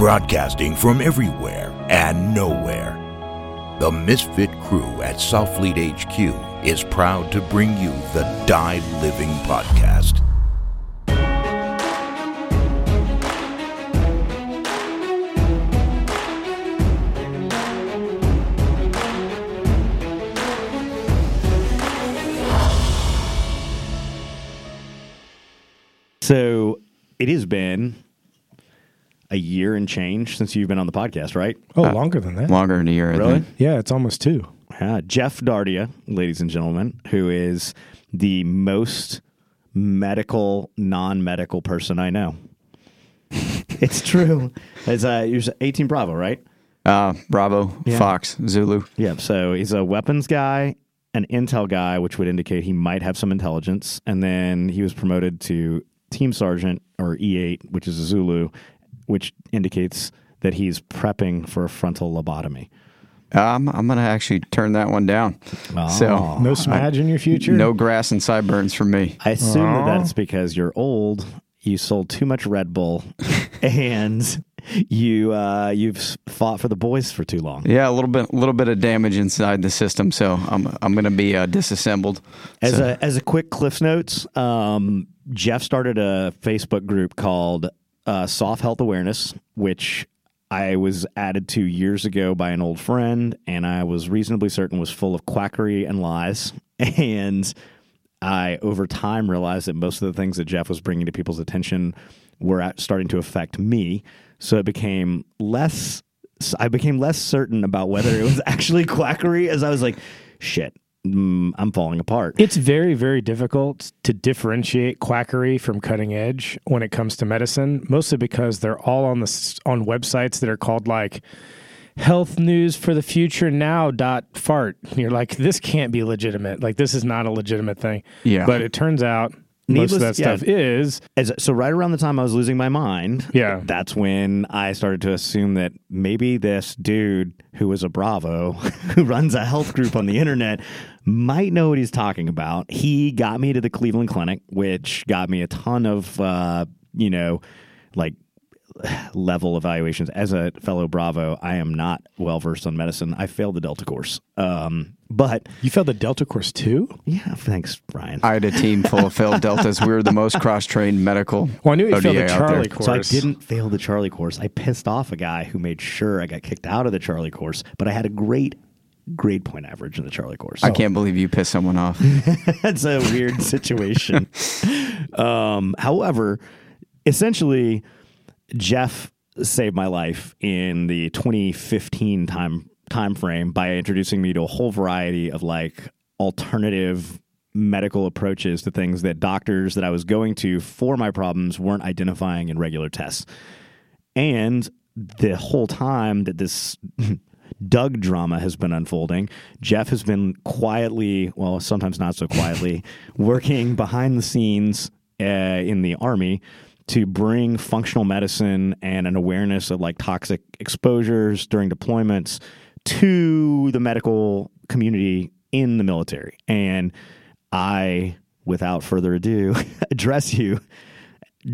Broadcasting from everywhere and nowhere. The Misfit crew at Southfleet HQ is proud to bring you the Die Living Podcast. So it has been a year and change since you've been on the podcast, right? Oh, longer than that. Longer than a year. Really? think. Yeah, it's almost two. Uh, Jeff Dardia, ladies and gentlemen, who is the most medical, non-medical person I know. it's true. It's uh, you're 18 Bravo, right? Uh, Bravo, Yeah. Fox, Zulu. Yeah. So he's a weapons guy, an intel guy, which would indicate he might have some intelligence, and then he was promoted to team sergeant or E8, which is a Zulu, which indicates that he's prepping for a frontal lobotomy. Um, I'm gonna actually turn that one down. So No smudge in your future? no grass and sideburns for me. I assume that that's because you're old. You sold too much Red Bull, and you uh, you've fought for the boys for too long. Yeah, a little bit, a little bit of damage inside the system. So I'm, I'm gonna be uh, disassembled. As So- a as a quick Cliff's Notes, um, Jeff started a Facebook group called uh, Soft Health Awareness, which I was added to years ago by an old friend, and I was reasonably certain was full of quackery and lies. And I, over time, realized that most of the things that Jeff was bringing to people's attention were starting to affect me. So it became less. I became less certain about whether it was actually quackery, as I was like, "Shit, mm, I'm falling apart." It's very, very difficult to differentiate quackery from cutting edge when it comes to medicine, mostly because they're all on the on websites that are called like health news for the future now dot fart. And you're like, this can't be legitimate. Like this is not a legitimate thing. Yeah. But it turns out most of that Needless- yeah. stuff is. As, so right around the time I was losing my mind, Yeah. that's when I started to assume that maybe this dude who was a Bravo, who runs a health group on the internet, might know what he's talking about. He got me to the Cleveland Clinic, which got me a ton of, uh, you know, like level evaluations. As a fellow Bravo, I am not well versed on medicine. I failed the Delta course, um, but You failed the Delta course too? yeah, thanks, Brian. I had a team full of failed deltas. We were the most cross-trained medical. Well, I knew you failed ODA the Charlie course. So I didn't fail the Charlie course. I pissed off a guy who made sure I got kicked out of the Charlie course, but I had a great grade point average in the Charlie course. I can't believe you pissed someone off. That's a weird situation. um, however, essentially, Jeff saved my life in the 2015 time time frame by introducing me to a whole variety of like alternative medical approaches to things that doctors that I was going to for my problems weren't identifying in regular tests. And the whole time that this Doug drama has been unfolding, Jeff has been quietly, well, sometimes not so quietly, working behind the scenes uh, in the army to bring functional medicine and an awareness of like toxic exposures during deployments to the medical community in the military. And I, without further ado, address you.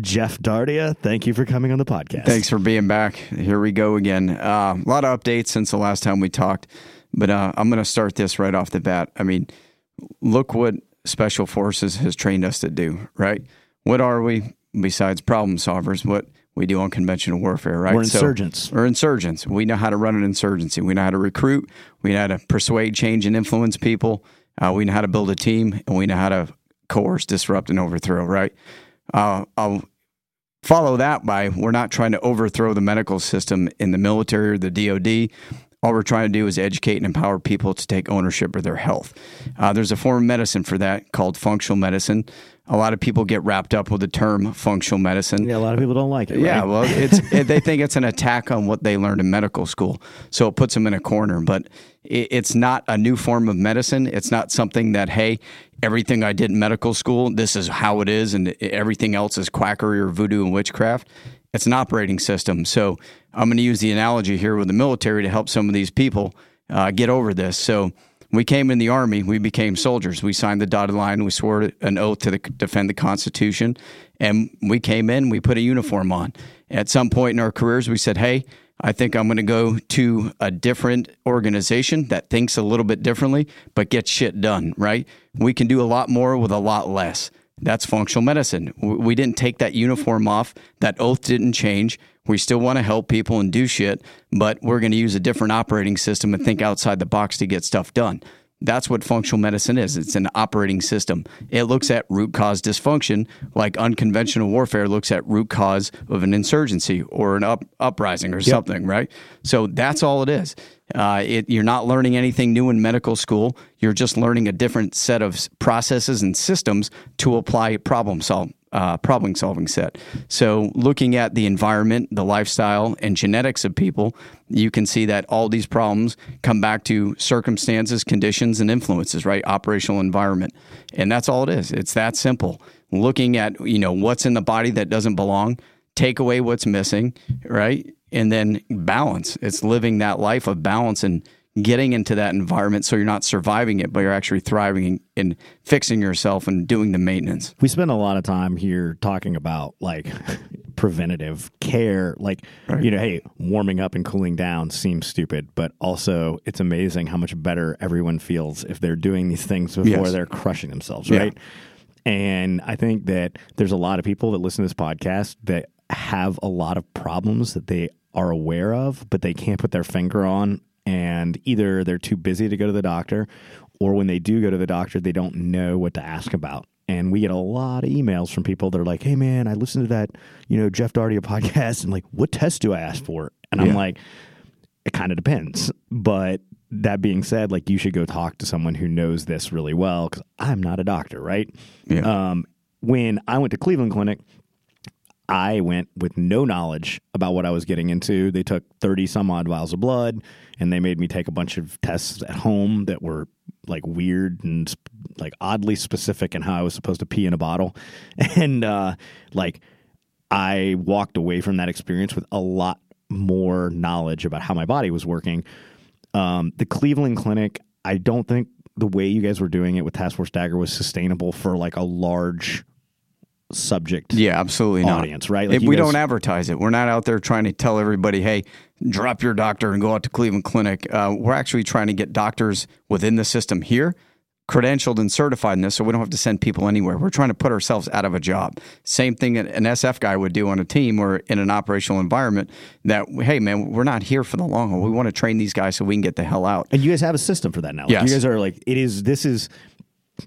Jeff Dardia, thank you for coming on the podcast. Thanks for being back. Here we go again. Uh, a lot of updates since the last time we talked, but uh, I'm going to start this right off the bat. I mean, look what Special Forces has trained us to do, right? What are we besides problem solvers? What we do on conventional warfare, right? We're insurgents. we're insurgents. We know how to run an insurgency. We know how to recruit. We know how to persuade, change, and influence people. Uh, we know how to build a team, and we know how to coerce, disrupt, and overthrow, right? Uh, I'll follow that by we're not trying to overthrow the medical system in the military or the DoD. All we're trying to do is educate and empower people to take ownership of their health. Uh, there's a form of medicine for that called functional medicine. A lot of people get wrapped up with the term functional medicine. Yeah, a lot of people don't like it. Yeah, right? well, it's it, they think it's an attack on what they learned in medical school, so it puts them in a corner. But it, it's not a new form of medicine. It's not something that hey, everything I did in medical school, this is how it is, and everything else is quackery or voodoo and witchcraft. It's an operating system. So I'm going to use the analogy here with the military to help some of these people uh, get over this. So we came in the army, we became soldiers. We signed the dotted line, we swore an oath to the, defend the Constitution, And we came in, we put a uniform on. At some point in our careers, we said, hey, I think I'm going to go to a different organization that thinks a little bit differently, but gets shit done, right? We can do a lot more with a lot less. That's functional medicine. We didn't take that uniform off. That oath didn't change. We still want to help people and do shit, but we're going to use a different operating system and think outside the box to get stuff done. That's what functional medicine is. It's an operating system. It looks at root cause dysfunction, like unconventional warfare looks at root cause of an insurgency or an up, uprising or something, right? So that's all it is. Uh, it, you're not learning anything new in medical school. You're just learning a different set of processes and systems to apply problem solve uh, problem solving set. So, looking at the environment, the lifestyle, and genetics of people, you can see that all these problems come back to circumstances, conditions, and influences, right? Operational environment. And that's all it is. It's that simple. Looking at, you know, what's in the body that doesn't belong, take away what's missing, right? And then balance. It's living that life of balance and getting into that environment so you're not surviving it, but you're actually thriving and fixing yourself and doing the maintenance. We spend a lot of time here talking about like preventative care. Like, right. you know, hey, warming up and cooling down seems stupid, but also it's amazing how much better everyone feels if they're doing these things before yes. they're crushing themselves, right? Yeah. And I think that there's a lot of people that listen to this podcast that have a lot of problems that they are aware of, but they can't put their finger on and either they're too busy to go to the doctor or when they do go to the doctor they don't know what to ask about. And we get a lot of emails from people that are like hey man i listened to that you know jeff dardia podcast and like what test do i ask for? And i'm like it kind of depends. But that being said like you should go talk to someone who knows this really well because i'm not a doctor right? Yeah. um, when i went to cleveland clinic I went with no knowledge about what I was getting into. They took 30 some odd vials of blood and they made me take a bunch of tests at home that were like weird and like oddly specific in how I was supposed to pee in a bottle. And uh, like I walked away from that experience with a lot more knowledge about how my body was working. Um, the Cleveland Clinic, I don't think the way you guys were doing it with Task Force Dagger was sustainable for like a large subject yeah absolutely audience not. right? Like we guys, don't advertise it we're not out there trying to tell everybody hey drop your doctor and go out to cleveland clinic. Uh, we're actually trying to get doctors within the system here credentialed and certified in this so we don't have to send people anywhere. We're trying to put ourselves out of a job. Same thing an sf guy would do on a team or in an operational environment that hey man we're not here for the long haul. We want to train these guys so we can get the hell out. And you guys have a system for that now. Like yes. you guys are like it is this is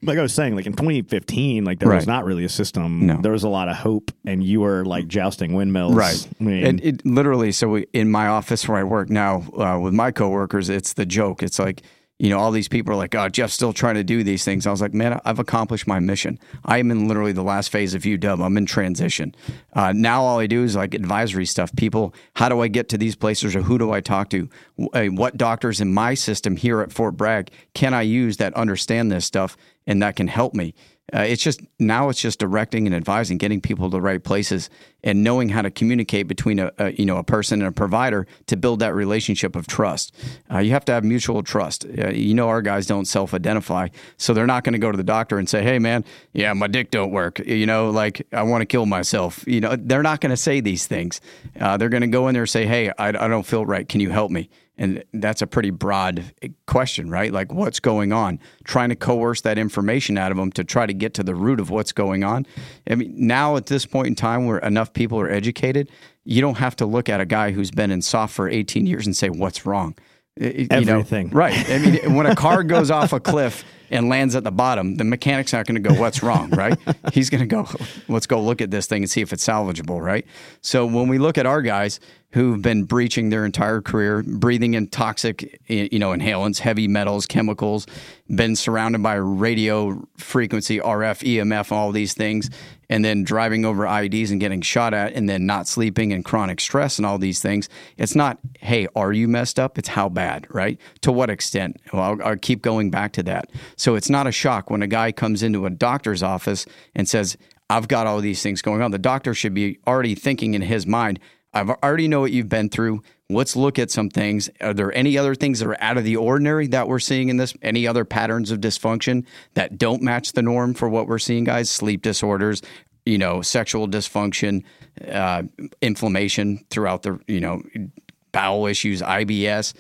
like I was saying, like in 2015, like there right. was not really a system. No. There was a lot of hope, and you were like jousting windmills. Right. I mean, it, it, literally. So we, in my office where I work now uh, with my coworkers, it's the joke. It's like you know, all these people are like, oh, Jeff's still trying to do these things. I was like, man, I've accomplished my mission. I am in literally the last phase of UW. I'm in transition. Uh, now all I do is like advisory stuff. People, how do I get to these places or who do I talk to? What doctors in my system here at Fort Bragg can I use that understand this stuff and that can help me? Uh, it's just now it's just directing and advising, getting people to the right places, and knowing how to communicate between a, a you know a person and a provider to build that relationship of trust. Uh, you have to have mutual trust. Uh, you know our guys don't self-identify, so they're not going to go to the doctor and say, "Hey man, yeah, my dick don't work." You know, like I want to kill myself. You know, they're not going to say these things. Uh, they're going to go in there and say, "Hey, I, I don't feel right. Can you help me?" And that's a pretty broad eh, question, right? Like, what's going on? Trying to coerce that information out of them to try to get to the root of what's going on. I mean, now at this point in time where enough people are educated, you don't have to look at a guy who's been in soft for 18 years and say, what's wrong? Eh, eh, you Everything. Know, right. I mean, when a car goes off a cliff and lands at the bottom, the mechanic's not going to go, what's wrong, right? He's going to go, let's go look at this thing and see if it's salvageable, right? So when we look at our guys, who've been breaching their entire career, breathing in toxic, you know, inhalants, heavy metals, chemicals, been surrounded by radio frequency, RF, EMF, all these things, and then driving over IEDs and getting shot at, and then not sleeping and chronic stress and all these things. It's not, hey, are you messed up? It's how bad, right? To what extent? Well, I'll, I'll keep going back to that. So it's not a shock when a guy comes into a doctor's office and says, I've got all these things going on. The doctor should be already thinking in his mind, I already know what you've been through. Let's look at some things. Are there any other things that are out of the ordinary that we're seeing in this? Any other patterns of dysfunction that don't match the norm for what we're seeing, guys? Sleep disorders, you know, sexual dysfunction, uh, inflammation throughout the, you know, bowel issues, IBS,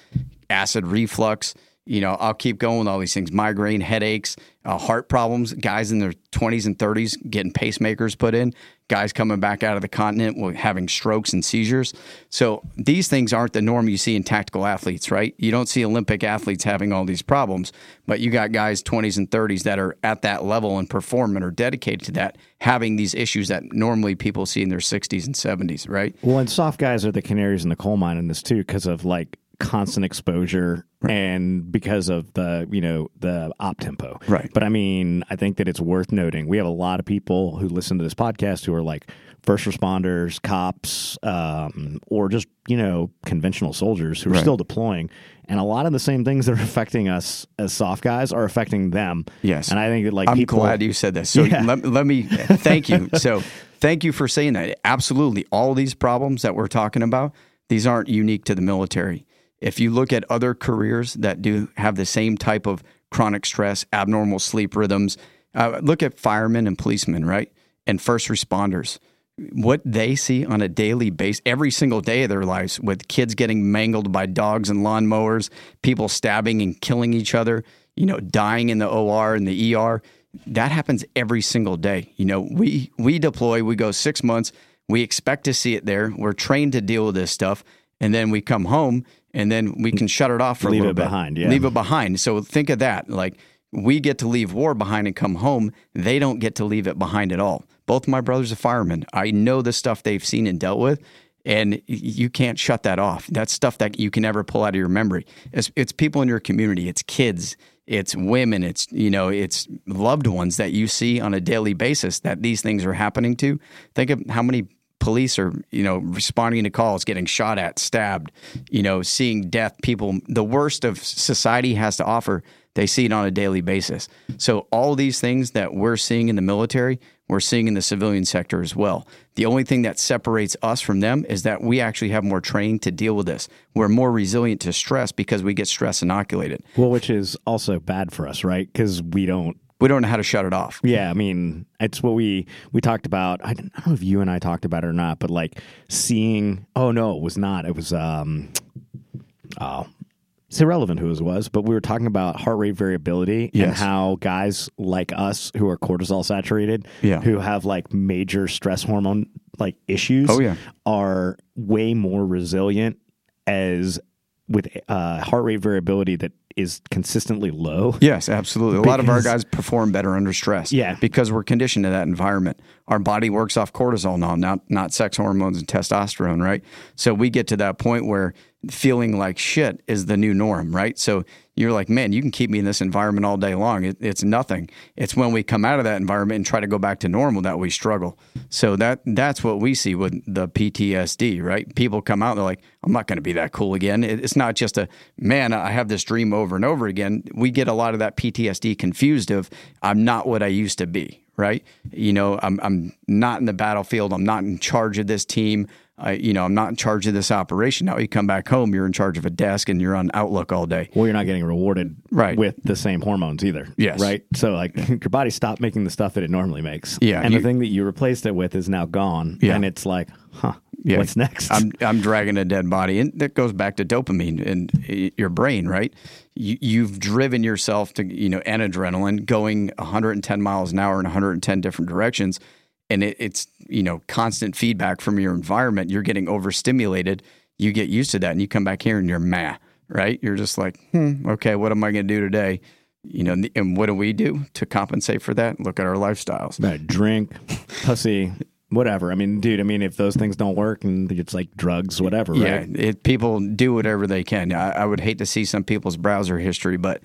acid reflux. You know, I'll keep going with all these things migraine, headaches, uh, heart problems, guys in their 20s and 30s getting pacemakers put in, guys coming back out of the continent with having strokes and seizures. So these things aren't the norm you see in tactical athletes, right? You don't see Olympic athletes having all these problems, but you got guys 20s and 30s that are at that level and perform and are dedicated to that, having these issues that normally people see in their 60s and 70s, right? Well, and soft guys are the canaries in the coal mine in this too, because of like constant exposure and because of the you know the op tempo Right. but i mean i think that it's worth noting we have a lot of people who listen to this podcast who are like first responders cops um, or just you know conventional soldiers who are Right. still deploying and a lot of the same things that are affecting us as soft guys are affecting them Yes. and i think that like I'm people glad you said this. So Yeah. let, let me thank you. So thank you for saying that. Absolutely. All these problems that we're talking about, these aren't unique to the military. If you look at other careers that do have the same type of chronic stress, abnormal sleep rhythms, uh, look at firemen and policemen, right? And first responders. What they see on a daily basis, every single day of their lives, with kids getting mangled by dogs and lawnmowers, people stabbing and killing each other, you know, dying in the OR and the ER that happens every single day. You know, we we deploy, we go six months, we expect to see it there. We're trained to deal with this stuff, and then we come home, and then we can shut it off for Leave a little it bit. behind, yeah. leave it behind. So think of that. Like we get to leave war behind and come home. They don't get to leave it behind at all. Both my brothers are firemen. I know the stuff they've seen and dealt with. And you can't shut that off. That's stuff that you can never pull out of your memory. It's, it's people in your community. It's kids it's women it's you know it's loved ones that you see on a daily basis that these things are happening to think of how many police are you know responding to calls getting shot at stabbed you know seeing death people the worst of society has to offer they see it on a daily basis. So all these things that we're seeing in the military we're seeing in the civilian sector as well. The only thing that separates us from them is that we actually have more training to deal with this. We're more resilient to stress because we get stress inoculated. Well which is also bad for us right? Because we don't we don't know how to shut it off. Yeah, I mean, it's what we we talked about. I don't, I don't know if you and I talked about it or not, but like seeing. Oh no, it was not. It was. um Oh, it's irrelevant who it was, but we were talking about heart rate variability and how guys like us who are cortisol saturated, Yeah. who have like major stress hormone like issues, Oh, yeah. are way more resilient as with uh, heart rate variability that is consistently low. Yes, absolutely. A lot of our guys perform better under stress. Yeah. Because we're conditioned to that environment. Our body works off cortisol now, not not sex hormones and testosterone, right? So we get to that point where feeling like shit is the new norm, right? So you're like, man, you can keep me in this environment all day long. It, it's nothing. It's when we come out of that environment and try to go back to normal that we struggle. So that that's what we see with the PTSD, right? People come out, they're like, I'm not going to be that cool again. It, it's not just a man. I have this dream over and over again. We get a lot of that PTSD confused of I'm not what I used to be, right? You know, I'm I'm not in the battlefield. I'm not in charge of this team. I, you know, I'm not in charge of this operation. Now you come back home, you're in charge of a desk and you're on Outlook all day. well, you're not getting rewarded Right. with the same hormones either. Yes. Right. So like your body stopped making the stuff that it normally makes. Yeah, And you- the thing that you replaced it with is now gone. Yeah. And it's like, huh, Yeah. what's next? I'm I'm dragging a dead body, and that goes back to dopamine and uh, your brain, right? You, you've driven yourself to you know and adrenaline going 110 miles an hour in 110 different directions, and it, it's you know constant feedback from your environment. You're getting overstimulated. You get used to that, and you come back here and you're meh, right? You're just like, hmm, okay, what am I going to do today? You know, and what do we do to compensate for that? Look at our lifestyles. Uh, drink, pussy, whatever. I mean, dude, I mean, if those things don't work and it's like drugs, whatever, Yeah, right? it, people do whatever they can. I, I would hate to see some people's browser history, but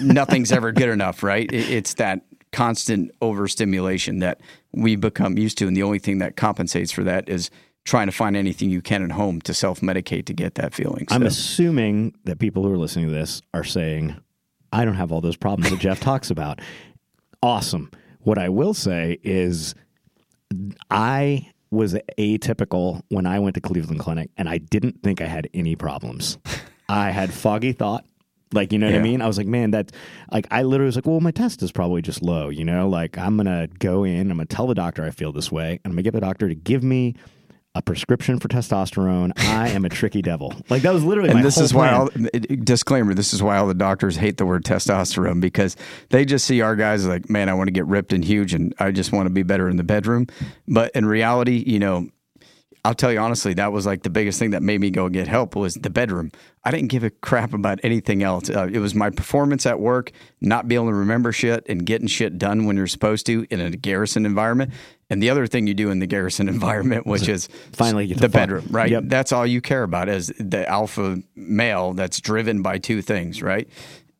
nothing's ever good enough, right? It, it's that constant overstimulation that we become used to, and the only thing that compensates for that is trying to find anything you can at home to self medicate to get that feeling. I'm assuming that people who are listening to this are saying, I don't have all those problems that Jeff talks about. Awesome. What I will say is, I was atypical when I went to Cleveland Clinic, and I didn't think I had any problems. I had foggy thought. Like, you know what I mean? I was like, man, that, like, I literally was like, well, my test is probably just low, you know? Like, I'm going to go in, I'm going to tell the doctor I feel this way, and I'm going to get the doctor to give me a prescription for testosterone. I am a tricky devil. Like, that was literally my and this is why all disclaimer this is why all the doctors hate the word testosterone because they just see our guys like man i want to get ripped and huge and i just want to be better in the bedroom but in reality you know I'll tell you honestly, that was like the biggest thing that made me go get help was the bedroom. I didn't give a crap about anything else. Uh, it was my performance at work, not being able to remember shit and getting shit done when you're supposed to in a garrison environment. And the other thing you do in the garrison environment, which is finally the bedroom, right? Yep. That's all you care about is the alpha male that's driven by two things, right?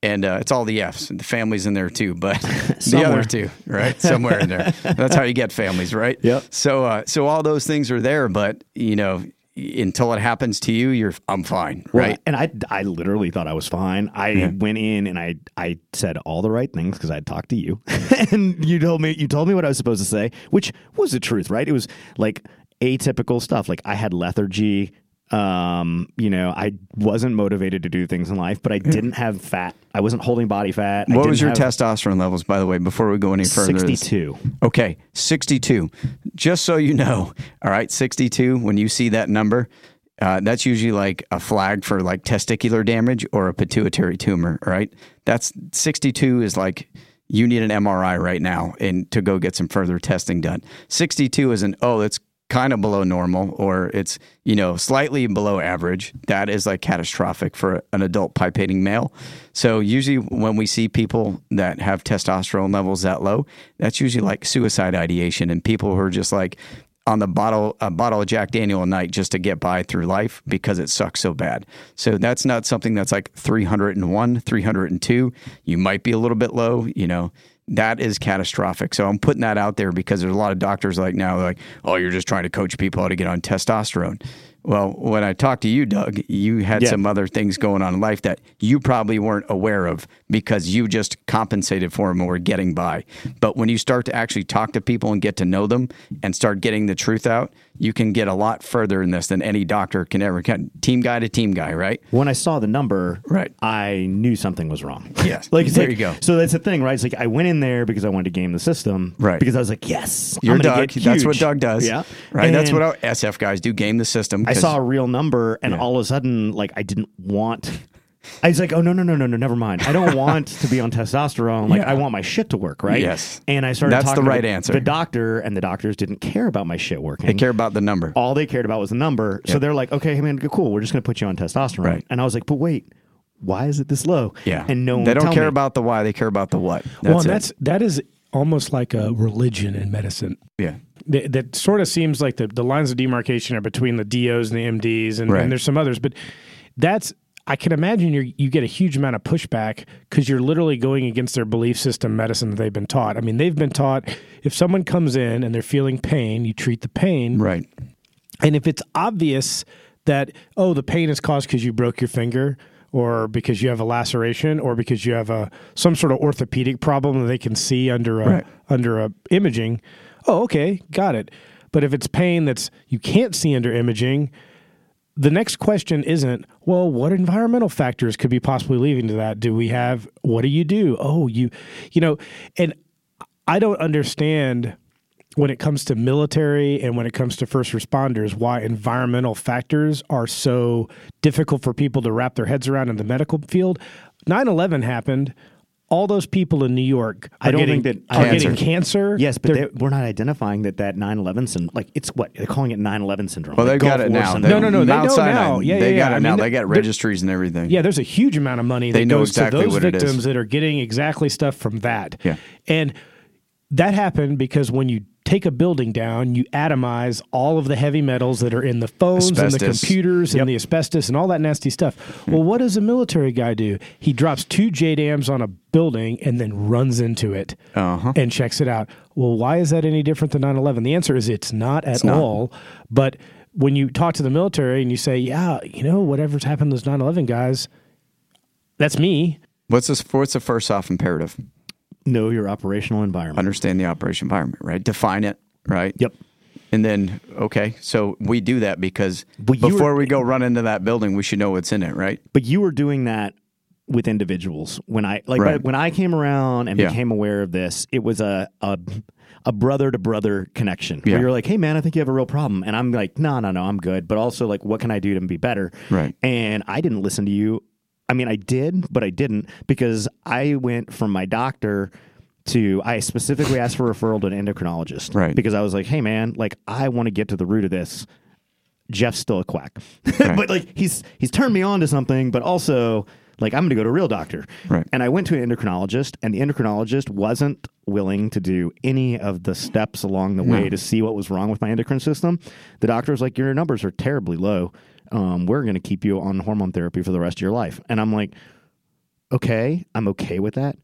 And uh, it's all the F's. The family's in there too, but the Somewhere. other two, right? Somewhere in there. That's how you get families, right? Yep. So, uh, so all those things are there, but you know, until it happens to you, you're I'm fine, Well, right? And I, I literally thought I was fine. I went in and I, I said all the right things because I had talked to you, and you told me, you told me what I was supposed to say, which was the truth, right? It was like atypical stuff. Like I had lethargy. Um, you know, I wasn't motivated to do things in life, but I didn't have fat. I wasn't holding body fat. I What was your have testosterone levels, by the way, before we go any further? Sixty-two. Okay, 62. Just so you know, all right, 62, when you see that number, uh, that's usually like a flag for like testicular damage or a pituitary tumor, all right? That's 62 is like you need an MRI right now and to go get some further testing done. 62 is an, oh, it's kind of below normal or it's, you know, slightly below average. That is like catastrophic for an adult pipating male. So usually when we see people that have testosterone levels that low, that's usually like suicide ideation and people who are just like on the bottle a bottle of Jack Daniel a night just to get by through life because it sucks so bad. So that's not something that's like 301, 302. You might be a little bit low, you know. That is catastrophic. So I'm putting that out there because there's a lot of doctors like now like, "Oh, you're just trying to coach people how to get on testosterone." Well, when I talked to you, Doug, you had Yeah. some other things going on in life that you probably weren't aware of because you just compensated for them and were getting by. But when you start to actually talk to people and get to know them and start getting the truth out, you can get a lot further in this than any doctor can ever. Can. Team guy to team guy, right? when I saw the number, Right. I knew something was wrong. Yes. like There like- you go. So that's the thing, right? It's like I went in there because I wanted to game the system, Right. Because I was like, yes, You're Doug. Get. That's what. Doug does. Yeah, Right. That's what our SF guys do. Game the system. I 'cause- saw a real number, and Yeah. all of a sudden, like I didn't want. I was like, oh no no no no no, never mind. I don't want to be on testosterone. Like Yeah. I want my shit to work, right? Yes. And I started That's the talking to right answer. The doctor and the doctors didn't care about my shit working. They care about the number. all they cared about was the number. So they're like, okay, hey man, cool. We're just going to put you on testosterone. Right. And I was like, but wait, why is it this low? Yeah. And no one they don't care me. about the why. They care about the what. That's well, and it. that's that is almost like a religion in medicine. yeah. That, that sort of seems like the, the lines of demarcation are between the DOs and the MDs, and, Right. and there's some others, but that's I can imagine you you get a huge amount of pushback because you're literally going against their belief system medicine that they've been taught. I mean, they've been taught if someone comes in and they're feeling pain, you treat the pain, Right. and if it's obvious that oh the pain is caused because you broke your finger or because you have a laceration or because you have a some sort of orthopedic problem that they can see under a Right. under a imaging, oh okay, got it. But if it's pain that's you can't see under imaging, the next question isn't, well, what environmental factors could be possibly leading to that? Do we have what do you do? Oh, you you know, and I don't understand when it comes to military and when it comes to first responders why environmental factors are so difficult for people to wrap their heads around in the medical field. 9/11 happened. All those people in New York are I don't getting, think that- are Cancer. getting cancer. Yes, but They're- we're not identifying that that 9/11 syndrome. Like it's what they're calling it 9/11 syndrome. Well, they've got Gulf it now. syndrome. No, no, no, they Mount know Sinai, now. Yeah, they yeah, got yeah. it I now. mean, they got registries and everything. Yeah, there's a huge amount of money They that know goes exactly to those what it is. victims that are getting exactly stuff from that. Yeah. And that happened because when you take a building down, you atomize all of the heavy metals that are in the phones and the Asbestos. computers and the asbestos and all that nasty stuff. Well, what does a military guy do? He drops two JDAMs on a building and then runs into it Uh-huh. and checks it out. Well, why is that any different than 9 11? The answer is it's not at not. all. But when you talk to the military and you say, yeah, you know, whatever's happened to those 9 11 guys, that's me. What's this? What's the first off imperative? Know your operational environment. Understand the operation environment, right? Define it, right? Yep. And then, okay, so we do that because before were- we go run into that building, we should know what's in it, right? But you were doing that with individuals when I like Right. when I came around and Yeah. became aware of this. It was a a, a brother to brother connection. Yeah. Where you're like, hey man, I think you have a real problem, and I'm like, no, no, no, I'm good. But also like, what can I do to be better? Right. And I didn't listen to you. I mean, I did, but I didn't because I went from my doctor to I specifically asked for referral to an endocrinologist. Right. Because I was like, hey man, like I want to get to the root of this. Jeff's still a quack. but like he's he's turned me on to something, but also like I'm gonna go to a real doctor. Right. And I went to an endocrinologist and the endocrinologist wasn't willing to do any of the steps along the way to see what was wrong with my endocrine system. The doctor was like, Your numbers are terribly low. Um, we're gonna keep you on hormone therapy for the rest of your life. And I'm like, Okay, I'm okay with that.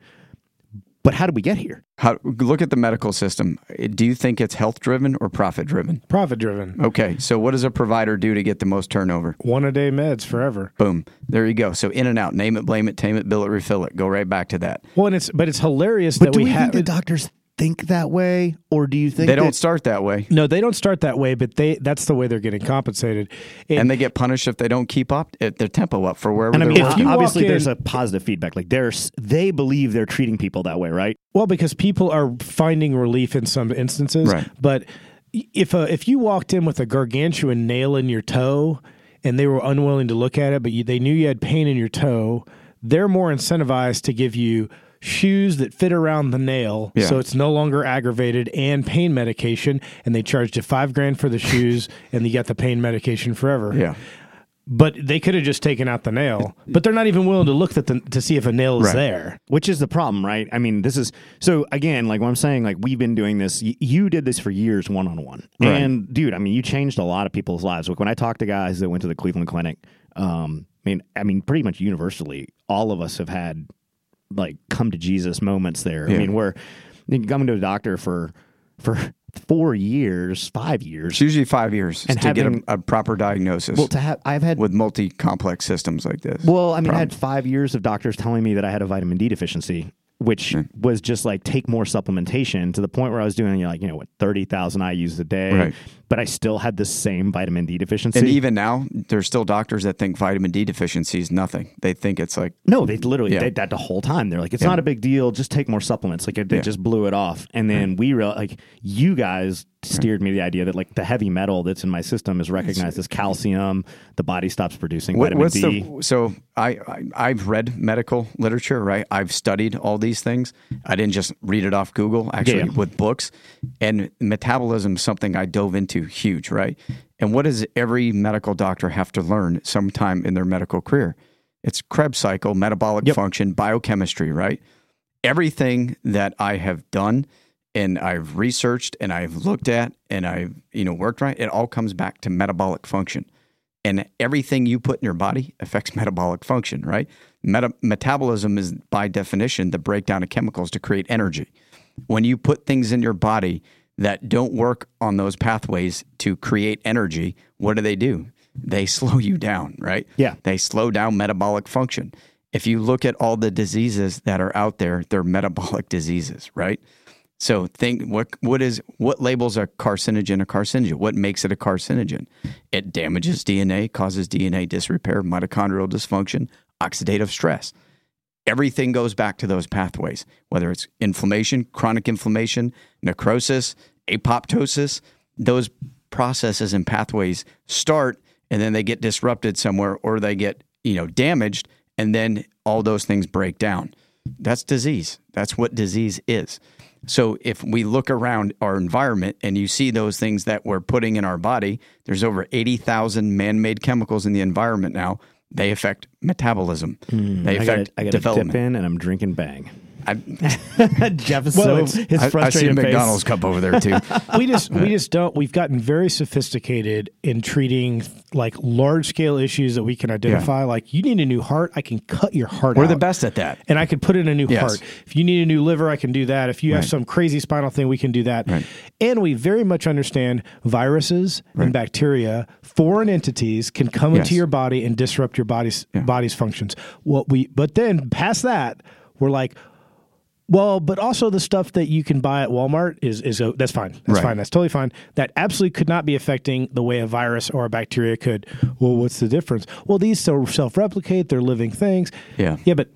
But how did we get here? How, look at the medical system. Do you think it's health driven or profit driven? Profit driven. Okay, so what does a provider do to get the most turnover? One a day meds forever. Boom. There you go. So in and out. Name it, blame it, tame it, bill it, refill it. Go right back to that. Well, and it's but it's hilarious But that do we we have the doctors think that way? Or do you think They don't that- start that way. No, they don't start that way, but they that's the way they're getting compensated. And, And they get punished if they don't keep up eh, their tempo up for wherever And I they're mean, If you walk obviously, there's a positive feedback. Like there's, they believe they're treating people that way, right? well, because people are finding relief in some instances. Right. But if uh, if you walked in with a gargantuan nail in your toe and they were unwilling to look at it, but you, they knew you had pain in your toe, they're more incentivized to give you shoes that fit around the nail Yeah. so it's no longer aggravated and pain medication and they charged you five grand for the shoes and you got the pain medication forever yeah. but they could have just taken out the nail but they're not even willing to look at the, to see if a nail is Right. there Which is the problem, right? I mean, this is so again, like what I'm saying, like we've been doing this. y- You did this for years, one on one, and dude, I mean, you changed a lot of people's lives. Like when I talk to guys that went to the Cleveland Clinic, um, I mean, I mean, pretty much universally, all of us have had like come to Jesus moments there. I Yeah. mean, where you coming to a doctor for for four years, five years, It's usually five years And to having- get a, a proper diagnosis well, to have I've had with multi complex systems like this. Well, I mean, I had five years of doctors telling me that I had a vitamin D deficiency, which was just like take more supplementation to the point where I was doing like you know what thirty thousand IU's a day, Right. But I still had the same vitamin D deficiency. and even now, there's still doctors that think vitamin D deficiency is nothing. They think it's like, no, they literally Yeah. did that the whole time. They're like, it's Yeah. not a big deal, just take more supplements. Like they Yeah. just blew it off, and then we real like you guys steered me the idea that like the heavy metal that's in my system is recognized as calcium. The body stops producing what, vitamin D. the. So I, I, I've read medical literature, right? I've studied all these things. I didn't just read it off Google, actually, with books. And metabolism something I dove into huge, right? And what does every medical doctor have to learn sometime in their medical career? It's Krebs cycle, metabolic Yep. function, biochemistry, right? everything that I have done and I've researched and I've looked at and I've you know worked right, it all comes back to metabolic function. And everything you put in your body affects metabolic function, right? Meta- metabolism is by definition the breakdown of chemicals to create energy. When you put things in your body that don't work on those pathways to create energy, what do they do? They slow you down, right? Yeah. They slow down metabolic function. If you look at all the diseases that are out there, they're metabolic diseases, right? So think what what is what labels a carcinogen a carcinogen? What makes it a carcinogen? It damages DNA, causes DNA disrepair, mitochondrial dysfunction, oxidative stress. Everything goes back to those pathways, whether it's inflammation, chronic inflammation, necrosis, apoptosis, those processes and pathways start and then they get disrupted somewhere or they get, you know, damaged and then all those things break down. That's disease. That's what disease is. So if we look around our environment and you see those things that we're putting in our body, there's over 80,000 man-made chemicals in the environment now. They affect metabolism. they Hmm. I affect got I got development. in, and I'm drinking Bang. I, Jeff is Well, so it's- his I, I see a frustrated face. McDonald's cup over there too. we just we just don't we've gotten very sophisticated in treating like large scale issues that we can identify like you need a new heart i can cut your heart We're out the best at that. and i could put in a new Yes. heart if you need a new liver i can do that if you have some crazy spinal thing we can do that Right. and we very much understand viruses and bacteria foreign entities can come Yes. into your body and disrupt your body's body's functions what we but then past that we're like well, but also the stuff that you can buy at Walmart is is uh, that's fine. That's Right. fine. That's totally fine. That absolutely could not be affecting the way a virus or a bacteria could. Well, what's the difference? Well, these so self replicate. They're living things. Yeah. Yeah, but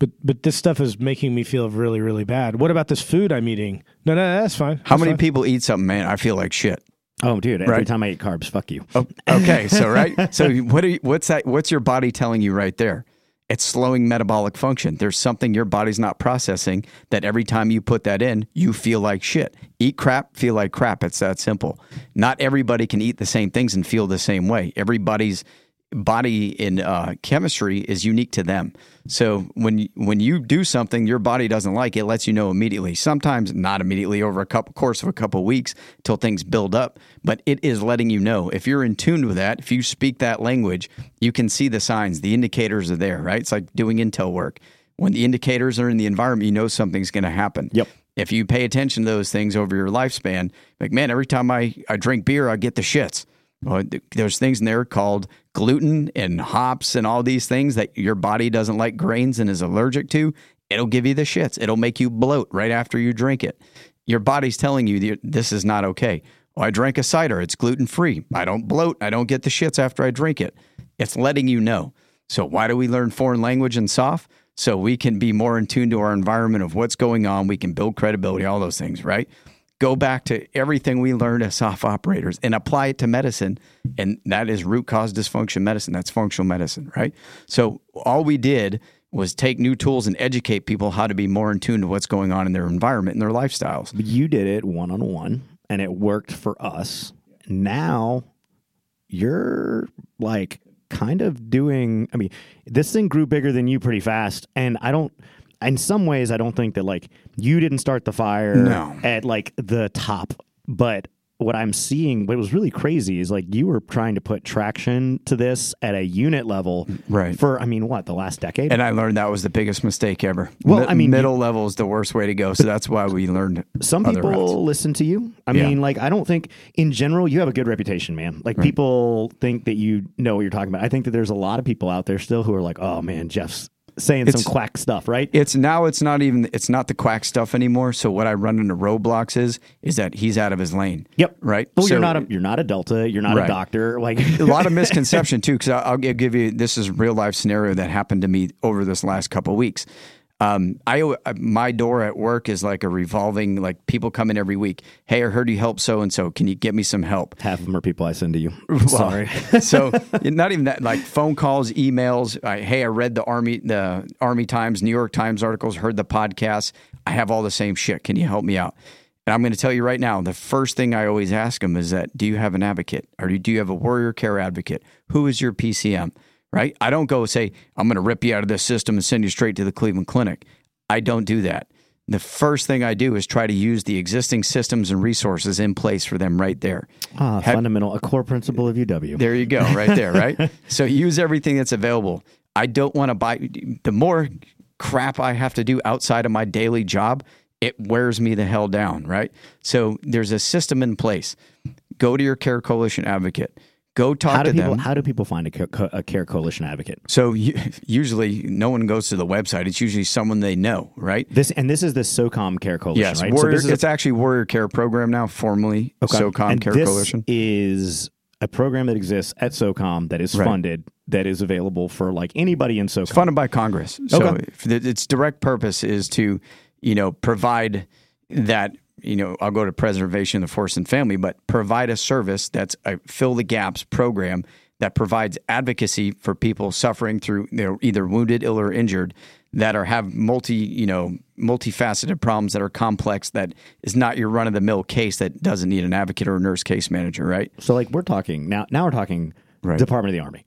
But but this stuff is making me feel really really bad. What about this food I'm eating? No, no, that's fine. How many fine. people eat something, man? I feel like shit. Oh, dude! Every Right. time I eat carbs, fuck you. Oh, okay, so right, so what are you, what's that? What's your body telling you right there? It's slowing metabolic function. There's something your body's not processing that every time you put that in, you feel like shit. Eat crap, feel like crap. It's that simple. Not everybody can eat the same things and feel the same way. Everybody's body in uh, chemistry is unique to them. So when you, when you do something your body doesn't like, it lets you know immediately. Sometimes not immediately over a couple course of a couple weeks till things build up, but it is letting you know. If you're in tune with that, if you speak that language, you can see the signs. The indicators are there, right? It's like doing intel work. When the indicators are in the environment, you know something's going to happen. Yep. If you pay attention to those things over your lifespan, like man, every time I, I drink beer, I get the shits. Well, there's things in there called gluten and hops and all these things that your body doesn't like grains and is allergic to. It'll give you the shits. It'll make you bloat right after you drink it. Your body's telling you this is not okay. Oh, I drank a cider. It's gluten free. I don't bloat. I don't get the shits after I drink it. It's letting you know. So why do we learn foreign language and soft? So we can be more in tune to our environment of what's going on. We can build credibility, all those things, right? Go back to everything we learned as soft operators and apply it to medicine. And that is root cause dysfunction medicine. That's functional medicine, right? So all we did was take new tools and educate people how to be more in tune to what's going on in their environment and their lifestyles. You did it one on one, and it worked for us. Now you're like kind of doing. I mean, this thing grew bigger than you pretty fast, and I don't. In some ways, I don't think that like you didn't start the fire No. at like the top, but what I'm seeing, what was really crazy is like you were trying to put traction to this at a unit level, Right. For I mean, what the last decade? And I learned that was the biggest mistake ever. Well, Mi- I mean, middle level is the worst way to go. So that's why we learned some people routes. listen to you. I Yeah. mean, like I don't think in general you have a good reputation, man. Like people think that you know what you're talking about. I think that there's a lot of people out there still who are like, "Oh man, Jeff's saying It's- some quack stuff," right? It's now it's not even it's not the quack stuff anymore. So what I run into roadblocks is is that he's out of his lane. yep. Right. Well, So- you're not a you're not a Delta. You're not Right. a doctor. Like a lot of misconception too, because I'll gi- give you this is a real life scenario that happened to me over this last couple of weeks. Um, I my door at work is like a revolving like people come in every week. Hey, I heard you help so and so. Can you get me some help? half of them are people I send to you. Well, Sorry. so not even that, like phone calls, emails. I, hey, I read the army, the Army Times, New York Times articles, heard the podcast. I have all the same shit. Can you help me out? And I'm going to tell you right now, the first thing I always ask them is that, do you have an advocate or do you have a warrior care advocate? Who is your PCM? Right? I don't go say, I'm going to rip you out of this system and send you straight to the Cleveland Clinic. I don't do that. The first thing I do is try to use the existing systems and resources in place for them right there. Ah, Have- fundamental, a core principle of UW. there you go, right there, right? so use everything that's available. I don't want to buy the more crap I have to do outside of my daily job, it wears me the hell down, right? So there's a system in place. Go to your Care Coalition advocate. Go talk How do to people them. how do people find a, co- a care coalition advocate? so you, usually no one goes to the website. It's usually someone they know, right? This and this is the SOCOM Care Coalition, Yes, right? Warrior, this is a it's actually Warrior Care Program now, formerly SOCOM and Care this Coalition. is a program that exists at SOCOM that is Right. funded, that is available for like anybody in SOCOM. It's funded by Congress. So Okay. if its direct purpose is to, you know, provide that, you know, I'll go to preservation of the force and family, but provide a service that's a fill the gaps program that provides advocacy for people suffering through they're either wounded, ill, or injured that are have multi, you know, multifaceted problems that are complex that is not your run of the mill case that doesn't need an advocate or a nurse case manager, right? So like we're talking now. Now we're talking Right. Department of the Army,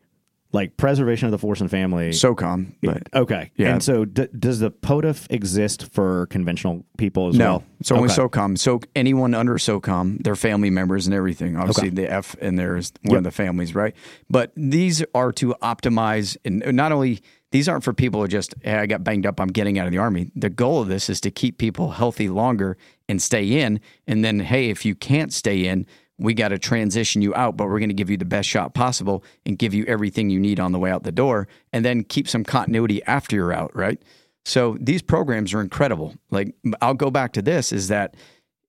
like preservation of the force and family. SOCOM, but okay, Yeah. And so d- does the POTFF exist for conventional people as No, well? it's only Okay. SOCOM. So anyone under SOCOM, their family members and everything. Obviously, the F in there is one of the families, right? But these are to optimize, and not only these aren't for people who just, hey, I got banged up, I'm getting out of the army. The goal of this is to keep people healthy longer and stay in. And then, hey, if you can't stay in, we got to transition you out, but we're going to give you the best shot possible and give you everything you need on the way out the door, and then keep some continuity after you're out, right? So these programs are incredible. Like I'll go back to this is that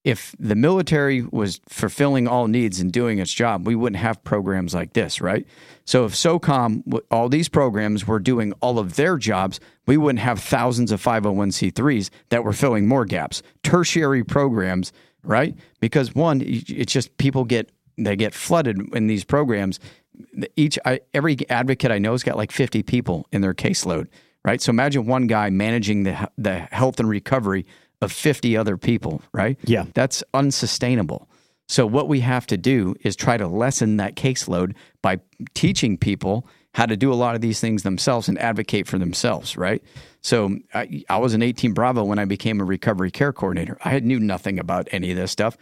if the military was fulfilling all needs and doing its job, we wouldn't have programs like this, right? So if SOCOM, all these programs were doing all of their jobs, we wouldn't have thousands of 501c3s that were filling more gaps. Tertiary programs, right? Because one, it's just people get they get flooded in these programs. Each I, every advocate I know has got like 50 people in their caseload, right? So imagine one guy managing the the health and recovery of 50 other people, right? Yeah. That's unsustainable. So, what we have to do is try to lessen that caseload by teaching people how to do a lot of these things themselves and advocate for themselves, right? So, I, I was an 18 Bravo when I became a recovery care coordinator. I knew nothing about any of this stuff.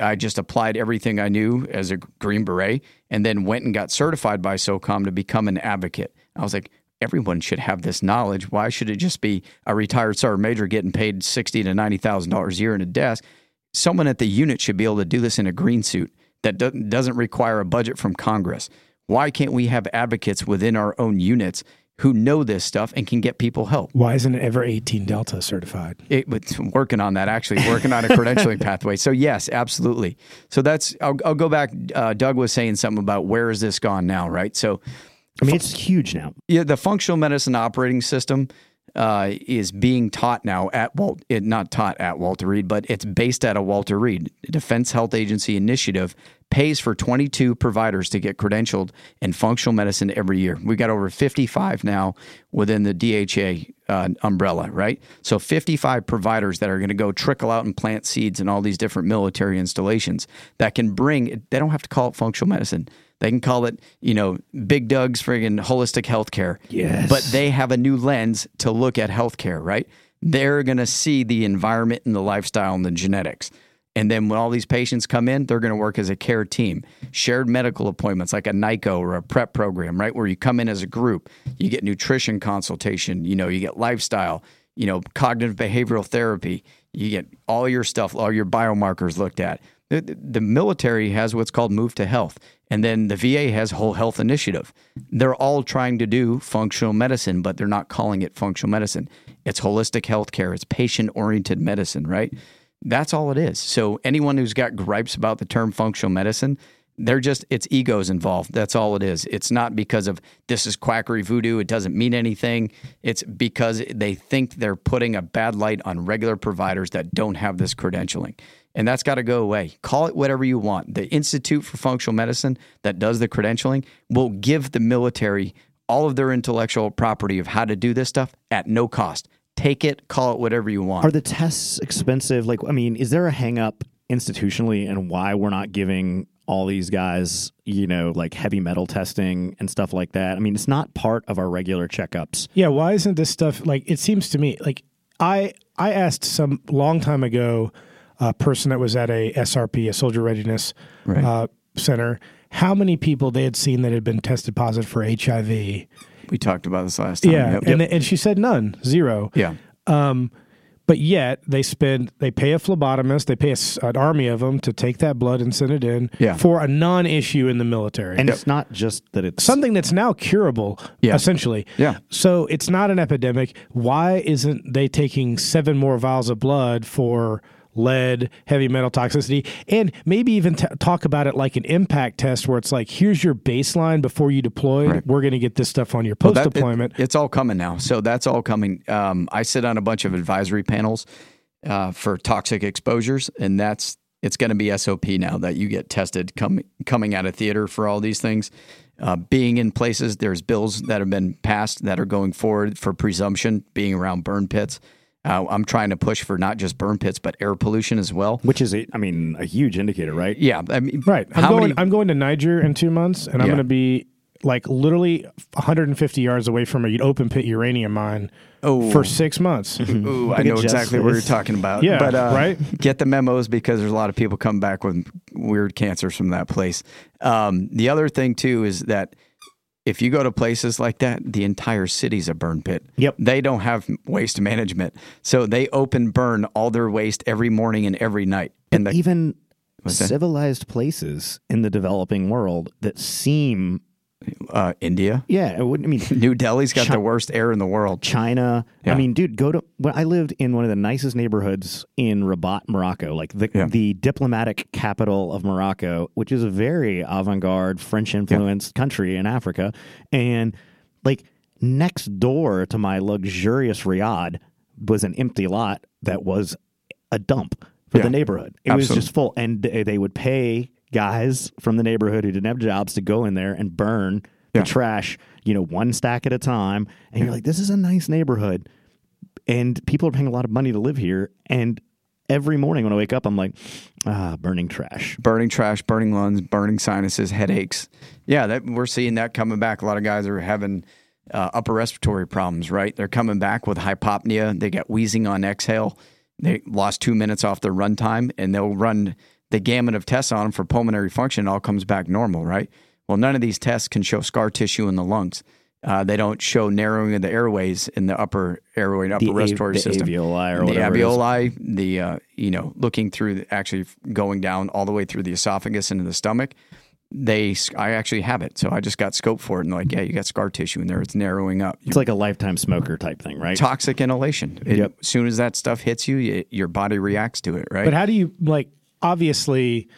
I just applied everything I knew as a Green Beret and then went and got certified by SOCOM to become an advocate. I was like, everyone should have this knowledge. Why should it just be a retired sergeant major getting paid sixty to ninety thousand dollars a year in a desk? Someone at the unit should be able to do this in a green suit that doesn't require a budget from Congress. Why can't we have advocates within our own units who know this stuff and can get people help? Why isn't it ever 18 Delta certified? It, it's working on that actually, working on a credentialing pathway. So yes, absolutely. So that's I'll, I'll go back. Uh, Doug was saying something about where is this gone now, right? So I mean, it's huge now. yeah, the functional medicine operating system uh, is being taught now at Walt. It not taught at Walter Reed, but it's based at a Walter Reed Defense Health Agency initiative. Pays for 22 providers to get credentialed in functional medicine every year. We got over 55 now within the DHA uh, umbrella, right? So 55 providers that are going to go trickle out and plant seeds in all these different military installations that can bring. They don't have to call it functional medicine. They can call it, you know, Big Doug's friggin' holistic healthcare. Yes. But they have a new lens to look at healthcare, right? They're going to see the environment and the lifestyle and the genetics. And then when all these patients come in, they're going to work as a care team. Shared medical appointments like a NICO or a PrEP program, right? Where you come in as a group, you get nutrition consultation, you know, you get lifestyle, you know, cognitive behavioral therapy, you get all your stuff, all your biomarkers looked at. The, the military has what's called Move to Health, and then the VA has Whole Health Initiative. They're all trying to do functional medicine, but they're not calling it functional medicine. It's holistic healthcare. It's patient oriented medicine, right? That's all it is. So anyone who's got gripes about the term functional medicine, they're just it's egos involved. That's all it is. It's not because of this is quackery voodoo. It doesn't mean anything. It's because they think they're putting a bad light on regular providers that don't have this credentialing. And that's got to go away. Call it whatever you want. The Institute for Functional Medicine that does the credentialing will give the military all of their intellectual property of how to do this stuff at no cost. Take it, call it whatever you want. Are the tests expensive? Like, I mean, is there a hang up institutionally and why we're not giving all these guys, you know, like heavy metal testing and stuff like that? I mean, it's not part of our regular checkups. Yeah, why isn't this stuff like it seems to me like I I asked some long time ago a person that was at a SRP, a soldier readiness Right. uh, center, how many people they had seen that had been tested positive for HIV. we talked about this last time. Yeah, Yep. and and she said none, zero. yeah. But yet they spend they pay a phlebotomist, they pay a s an army of them to take that blood and send it in Yeah. for a non-issue in the military. And it's not just that it's something that's now curable Yeah. essentially Yeah. so it's not an epidemic why isn't they taking seven more vials of blood for lead heavy metal toxicity and maybe even t- talk about it like an impact test where it's like here's your baseline before you deploy Right. we're going to get this stuff on your Well, post it- deployment it's all coming now. So that's all coming. Um, I sit on a bunch of advisory panels uh, for toxic exposures, and that's it's going to be SOP now that you get tested coming coming out of theater for all these things. Uh, being in places, there's bills that have been passed that are going forward for presumption. Being around burn pits, uh, I'm trying to push for not just burn pits but air pollution as well. which is a, I mean, a huge indicator, right? Yeah, I mean, right i'm How going many? i'm going to niger in two months and i'm Yeah. going to be like literally 150 yards away from an open pit uranium mine Oh. for six months Ooh, I know Jeff's exactly what you're talking about. Yeah, but, uh, right? Get the memos because there's a lot of people come back with weird cancers from that place. Um, the other thing too is that if you go to places like that, the entire city's a burn pit. Yep. They don't have waste management, so they open burn all their waste every morning and every night. And the, Even civilized places in the developing world that seem Uh, India, Yeah, it wouldn't. I mean, New Delhi's got Chi- the worst air in the world. China. Yeah. I mean, dude, go to. Well, I lived in one of the nicest neighborhoods in Rabat, Morocco, like the Yeah. the diplomatic capital of Morocco, which is a very avant-garde French influenced country in Africa, and like next door to my luxurious riad was an empty lot that was a dump for Yeah. the neighborhood. It was just full, and they would pay guys from the neighborhood who didn't have jobs to go in there and burn Yeah. the trash, you know, one stack at a time. And you're like, this is a nice neighborhood, and people are paying a lot of money to live here. And every morning when I wake up, I'm like, ah, burning trash. burning trash, burning lungs, burning sinuses, headaches. Yeah, that we're seeing that coming back. A lot of guys are having uh, upper respiratory problems. Right, they're coming back with hypopnea. They got wheezing on exhale. They lost two minutes off their run time, and they'll run the gamut of tests on them for pulmonary function. It all comes back normal. Right. Well, none of these tests can show scar tissue in the lungs. Uh, they don't show narrowing of the airways in the upper airway and upper The a- respiratory the system alveoli or the whatever it is. alveoli, the uh, you know, looking through, the, actually going down all the way through the esophagus into the stomach. They, I actually have it, so I just got scoped for it, and like, yeah, you got scar tissue in there. It's narrowing up. It's like a lifetime smoker type thing, right? toxic inhalation. It, Yep. As soon as that stuff hits you, y your body reacts to it, right? But how do you like? Obviously,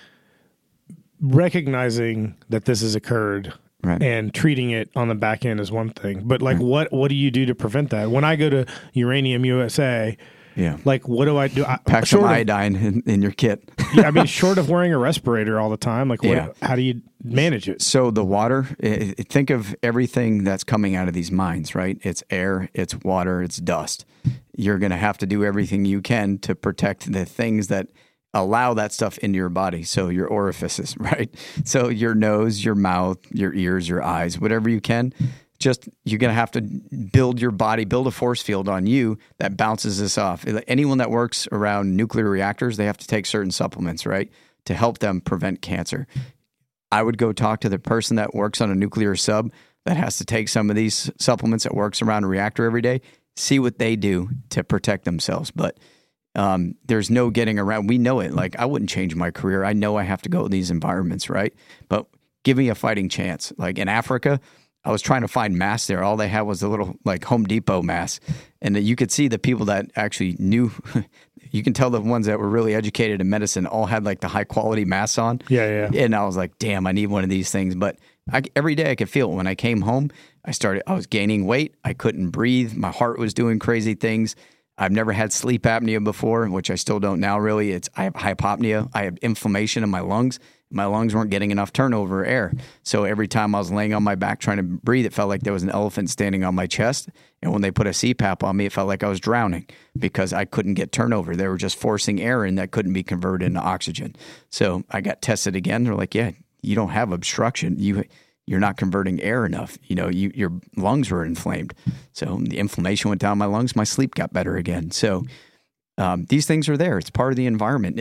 recognizing that this has occurred Right. and treating it on the back end is one thing. But like, what what do you do to prevent that? When I go to Uranium USA, yeah. like, what do I do? I, Pack some of- iodine in, in your kit. yeah, I mean, short of wearing a respirator all the time, like, what, Yeah. how do you manage it? So the water, i- i- think of everything that's coming out of these mines, right? It's air, it's water, it's dust. You're going to have to do everything you can to protect the things that allow that stuff into your body. So your orifices, right? So your nose, your mouth, your ears, your eyes, whatever you can. Just you're to have to build your body, build a force field on you that bounces this off. Anyone that works around nuclear reactors, they have to take certain supplements, right? To help them prevent cancer. I would go talk to the person that works on a nuclear sub that has to take some of these supplements that works around a reactor every day, see what they do to protect themselves. But um, there's no getting around. We know it. Like I wouldn't change my career. I know I have to go to these environments, right? But give me a fighting chance. Like in Africa, I was trying to find masks there. All they had was a little like Home Depot mask, and that you could see the people that actually knew. you can tell the ones that were really educated in medicine all had like the high quality masks on. Yeah, yeah. And I was like, damn, I need one of these things. But I, every day I could feel it. When I came home, I started, I was gaining weight. I couldn't breathe. My heart was doing crazy things. I've never had sleep apnea before, which I still don't now really. It's I have hypopnea. I have inflammation in my lungs. My lungs weren't getting enough turnover air. So every time I was laying on my back trying to breathe, it felt like there was an elephant standing on my chest. And when they put a CPAP on me, it felt like I was drowning because I couldn't get turnover. They were just forcing air in that couldn't be converted into oxygen. So I got tested again. They're like, yeah, you don't have obstruction. You you're not converting air enough. You know, you, your lungs were inflamed. So the inflammation went down my lungs. My sleep got better again. So um, these things are there. It's part of the environment.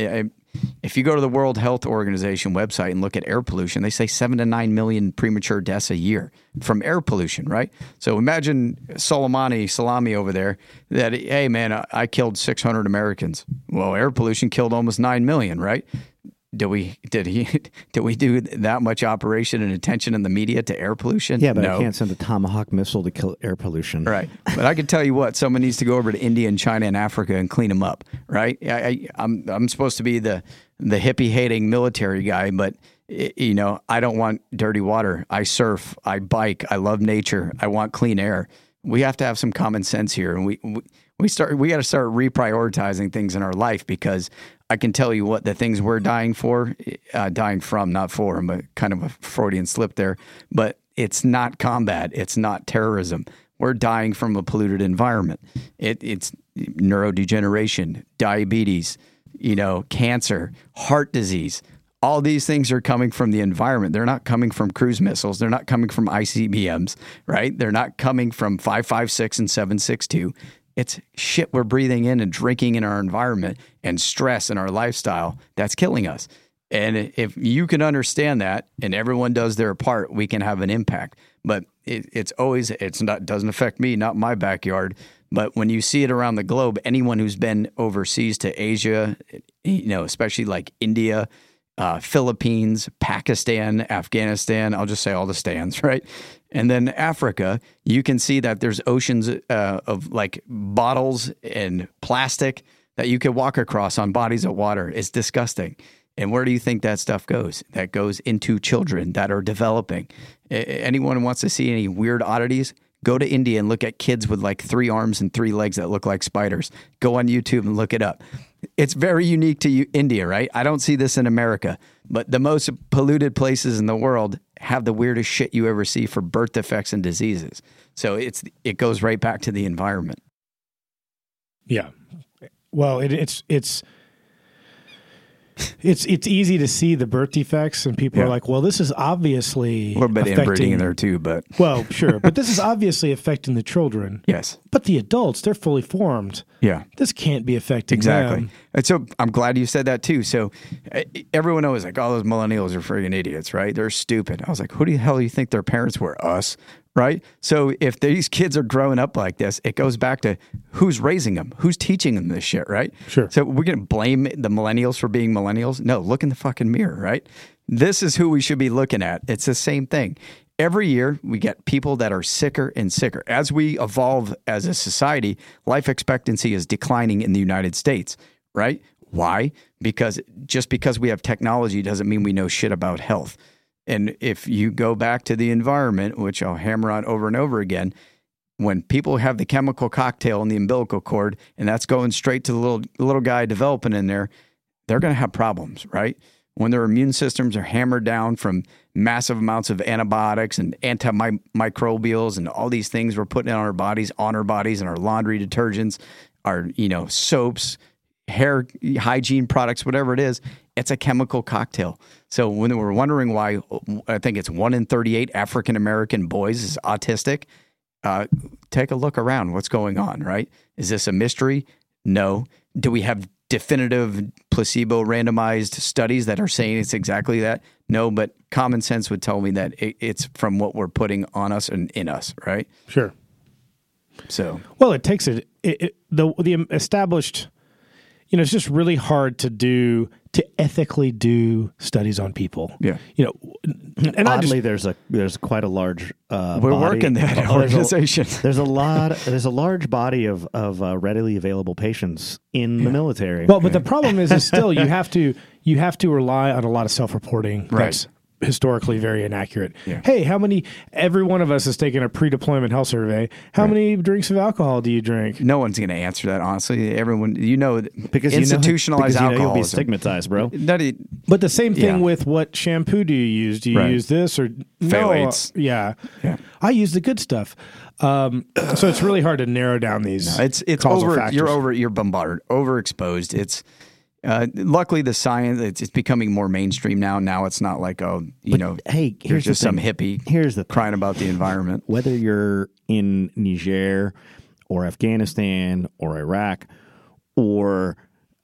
If you go to the World Health Organization website and look at air pollution, they say seven to nine million premature deaths a year from air pollution, right? So imagine Soleimani, Salami over there, that, hey, man, I, killed 600 Americans. Well, air pollution killed almost 9 million, right? Did we did he did we do that much operation and attention in the media to air pollution? Yeah, but no. I can't send a Tomahawk missile to kill air pollution. Right. But I can tell you what, someone needs to go over to India and China and Africa and clean them up. Right. I, I, I'm I'm supposed to be the the hippie hating military guy, but i- you know I don't want dirty water. I surf. I bike. I love nature. I want clean air. We have to have some common sense here, and we we, we start. We got to start reprioritizing things in our life because I can tell you what the things we're dying for, uh, dying from, not for. A kind of a Freudian slip there, but it's not combat. It's not terrorism. We're dying from a polluted environment. It, it's neurodegeneration, diabetes, you know, cancer, heart disease. All these things are coming from the environment. They're not coming from cruise missiles. They're not coming from ICBMs, right? They're not coming from 556 and 762. It's shit we're breathing in and drinking in our environment and stress in our lifestyle that's killing us. And if you can understand that and everyone does their part, we can have an impact. But it, it's always, it's not, doesn't affect me, not my backyard. But when you see it around the globe, anyone who's been overseas to Asia, you know, especially like India, uh, Philippines, Pakistan, Afghanistan. I'll just say all the stands, right? And then Africa, you can see that there's oceans uh, of like bottles and plastic that you could walk across on bodies of water. It's disgusting. And where do you think that stuff goes? That goes into children that are developing. Anyone wants to see any weird oddities, go to India and look at kids with like three arms and three legs that look like spiders. Go on YouTube and look it up. It's very unique to you, India, right? I don't see this in America, but the most polluted places in the world have the weirdest shit you ever see for birth defects and diseases. So it's it goes right back to the environment. Yeah. Well, it, it's it's it's it's easy to see the birth defects, and people Yeah. are like, "Well, this is obviously A little bit affecting, inbreeding in there too, but Well, sure, but this is obviously affecting the children. yes, But the adults, they're fully formed. yeah. This can't be affecting Exactly. them. And so I'm glad you said that too. So everyone always like, oh, those millennials are freaking idiots, right? They're stupid. I was like, who the hell do you think their parents were? Us, right? So if these kids are growing up like this, it goes back to who's raising them, who's teaching them this shit, right? Sure. So we're gonna blame the millennials for being millennials? No, look in the fucking mirror, right? This is who we should be looking at. It's the same thing. Every year, we get people that are sicker and sicker. As we evolve as a society, life expectancy is declining in the United States, right? Why? Because just because we have technology doesn't mean we know shit about health. And if you go back to the environment, which I'll hammer on over and over again, when people have the chemical cocktail in the umbilical cord and that's going straight to the little little guy developing in there, they're going to have problems, right? When their immune systems are hammered down from massive amounts of antibiotics and antimicrobials and all these things we're putting on our bodies, on our bodies, and our laundry detergents, our you know soaps, hair hygiene products, whatever it is, it's a chemical cocktail. So when we're wondering why, I think it's one in thirty-eight African American boys is autistic uh, take a look around. What's going on, right? Is this a mystery? No. Do we have definitive placebo randomized studies that are saying it's exactly that? No, but common sense would tell me that it, it's from what we're putting on us and in us, right? Sure. So, Well, it takes it, it, it the the established. You know, it's just really hard to do to ethically do studies on people. Yeah. You know, and Oddly, just there's a there's quite a large. Uh, we're body- working that Oh, there's a- organization. There's a lot. There's a large body of of uh, readily available patients in the military. Well, but the problem is, is still you have to you have to rely on a lot of self reporting. Right. That's historically very inaccurate. Yeah. Hey, how many? Every one of us has taken a pre-deployment health survey. How many drinks of alcohol do you drink? no one's going to answer that, honestly. Everyone, you know, because institutionalized you know, because you know you'll be stigmatized, bro. Not But the same thing Yeah. with what shampoo do you use? Do you Right. use this or Phthalates. No, yeah. Yeah. I use the good stuff. Um, so it's really hard to narrow down these. It's it's over. factors. You're over. You're bombarded, overexposed. It's uh, luckily the science. It's, it's becoming more mainstream now. Now it's not like oh, you know, hey, here's just some hippie Here's the thing. crying about the environment. whether you're in Niger or Afghanistan or Iraq or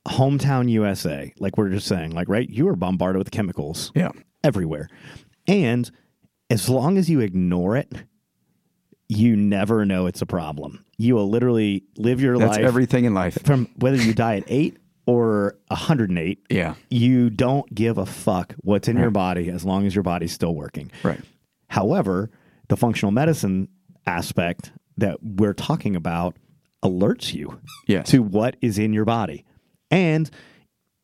hometown USA, like we're just saying, like, right, you are bombarded with chemicals Yeah, everywhere. And as long as you ignore it, you never know it's a problem. You will literally live your that's life everything in life. from whether you die at eight or 108. Yeah, You don't give a fuck what's in your body as long as your body's still working. right. However, the functional medicine aspect that we're talking about alerts you Yes. to what is in your body. And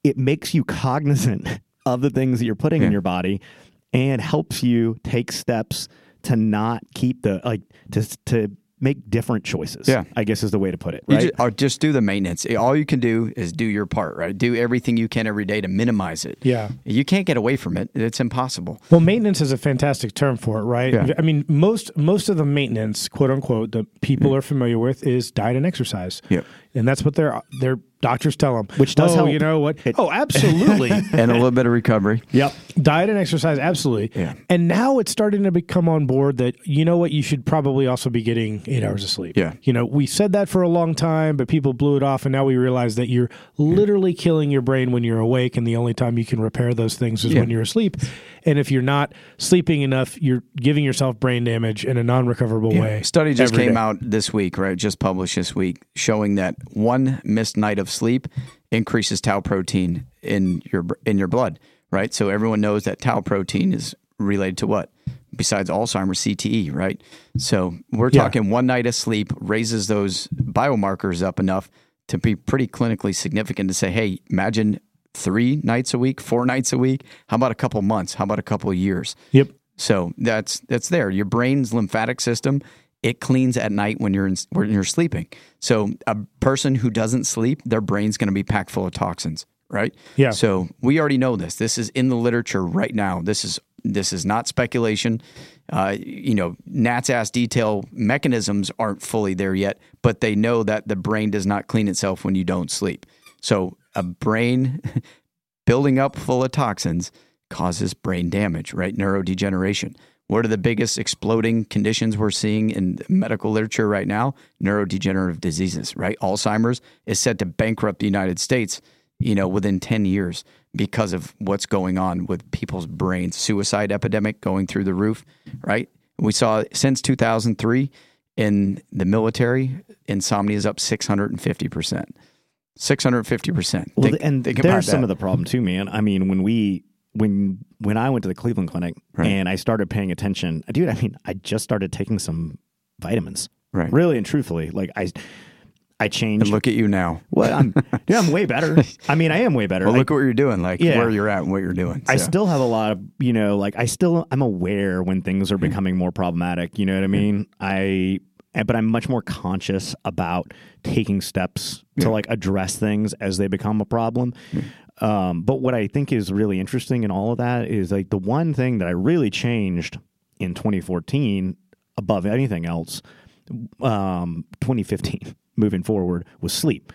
it makes you cognizant of the things that you're putting in your body and helps you take steps to not keep the like to to make different choices. Yeah. I guess is the way to put it. You Right. just, or just do the maintenance. All you can do is do your part, right? Do everything you can every day to minimize it. Yeah. You can't get away from it. It's impossible. Well, maintenance is a fantastic term for it, right? Yeah. I mean, most most of the maintenance, quote unquote, that people mm-hmm. are familiar with is diet and exercise. Yep. And that's what their their doctors tell them. Which does oh, help. You know what? It- oh, absolutely. And a little bit of recovery. yep. diet and exercise, absolutely. Yeah. And now it's starting to become on board that you know what you should probably also be getting eight hours of sleep. Yeah. You know, we said that for a long time, but people blew it off, and now we realize that you're literally killing your brain when you're awake, and the only time you can repair those things is Yeah. when you're asleep. And if you're not sleeping enough, you're giving yourself brain damage in a non-recoverable way. Study just came day. out this week, right? Just published this week, showing that one missed night of sleep increases tau protein in your in your blood. right? So everyone knows that tau protein is related to what? Besides Alzheimer's, CTE, right? So we're Yeah. talking one night of sleep raises those biomarkers up enough to be pretty clinically significant to say, hey, imagine three nights a week, four nights a week. How about a couple months? How about a couple of years? Yep. So that's that's there. Your brain's lymphatic system it cleans at night when you're in, when you're sleeping. So a person who doesn't sleep, their brain's going to be packed full of toxins, right? Yeah. So we already know this. This is in the literature right now. This is this is not speculation. Uh, you know, Nat's ass detail mechanisms aren't fully there yet, but they know that the brain does not clean itself when you don't sleep. So a brain building up full of toxins causes brain damage, right? Neurodegeneration. What are the biggest exploding conditions we're seeing in medical literature right now? Neurodegenerative diseases, right? Alzheimer's is set to bankrupt the United States, you know, within 10 years because of what's going on with people's brains. Suicide epidemic going through the roof, right? We saw since 2003 in the military, insomnia is up 650%. 650%. Well, Think- and think there's some of the problem too, man. I mean, when we when when I went to the Cleveland Clinic Right. and I started paying attention, dude. I mean, I just started taking some vitamins. Right. Really and truthfully, like I I changed. And look at you now. well, I'm dude, I'm way better. I mean, I am way better. Well, I- look what you're doing, like Yeah. where you're at and what you're doing. I still have a lot of, you know, like I still I'm aware when things are hmm. becoming more problematic, you know what I hmm. mean? I but I'm much more conscious about taking steps to like address things as they become a problem. Um, but what I think is really interesting in all of that is like the one thing that I really changed in 2014 above anything else, um, 2015 moving forward was sleep.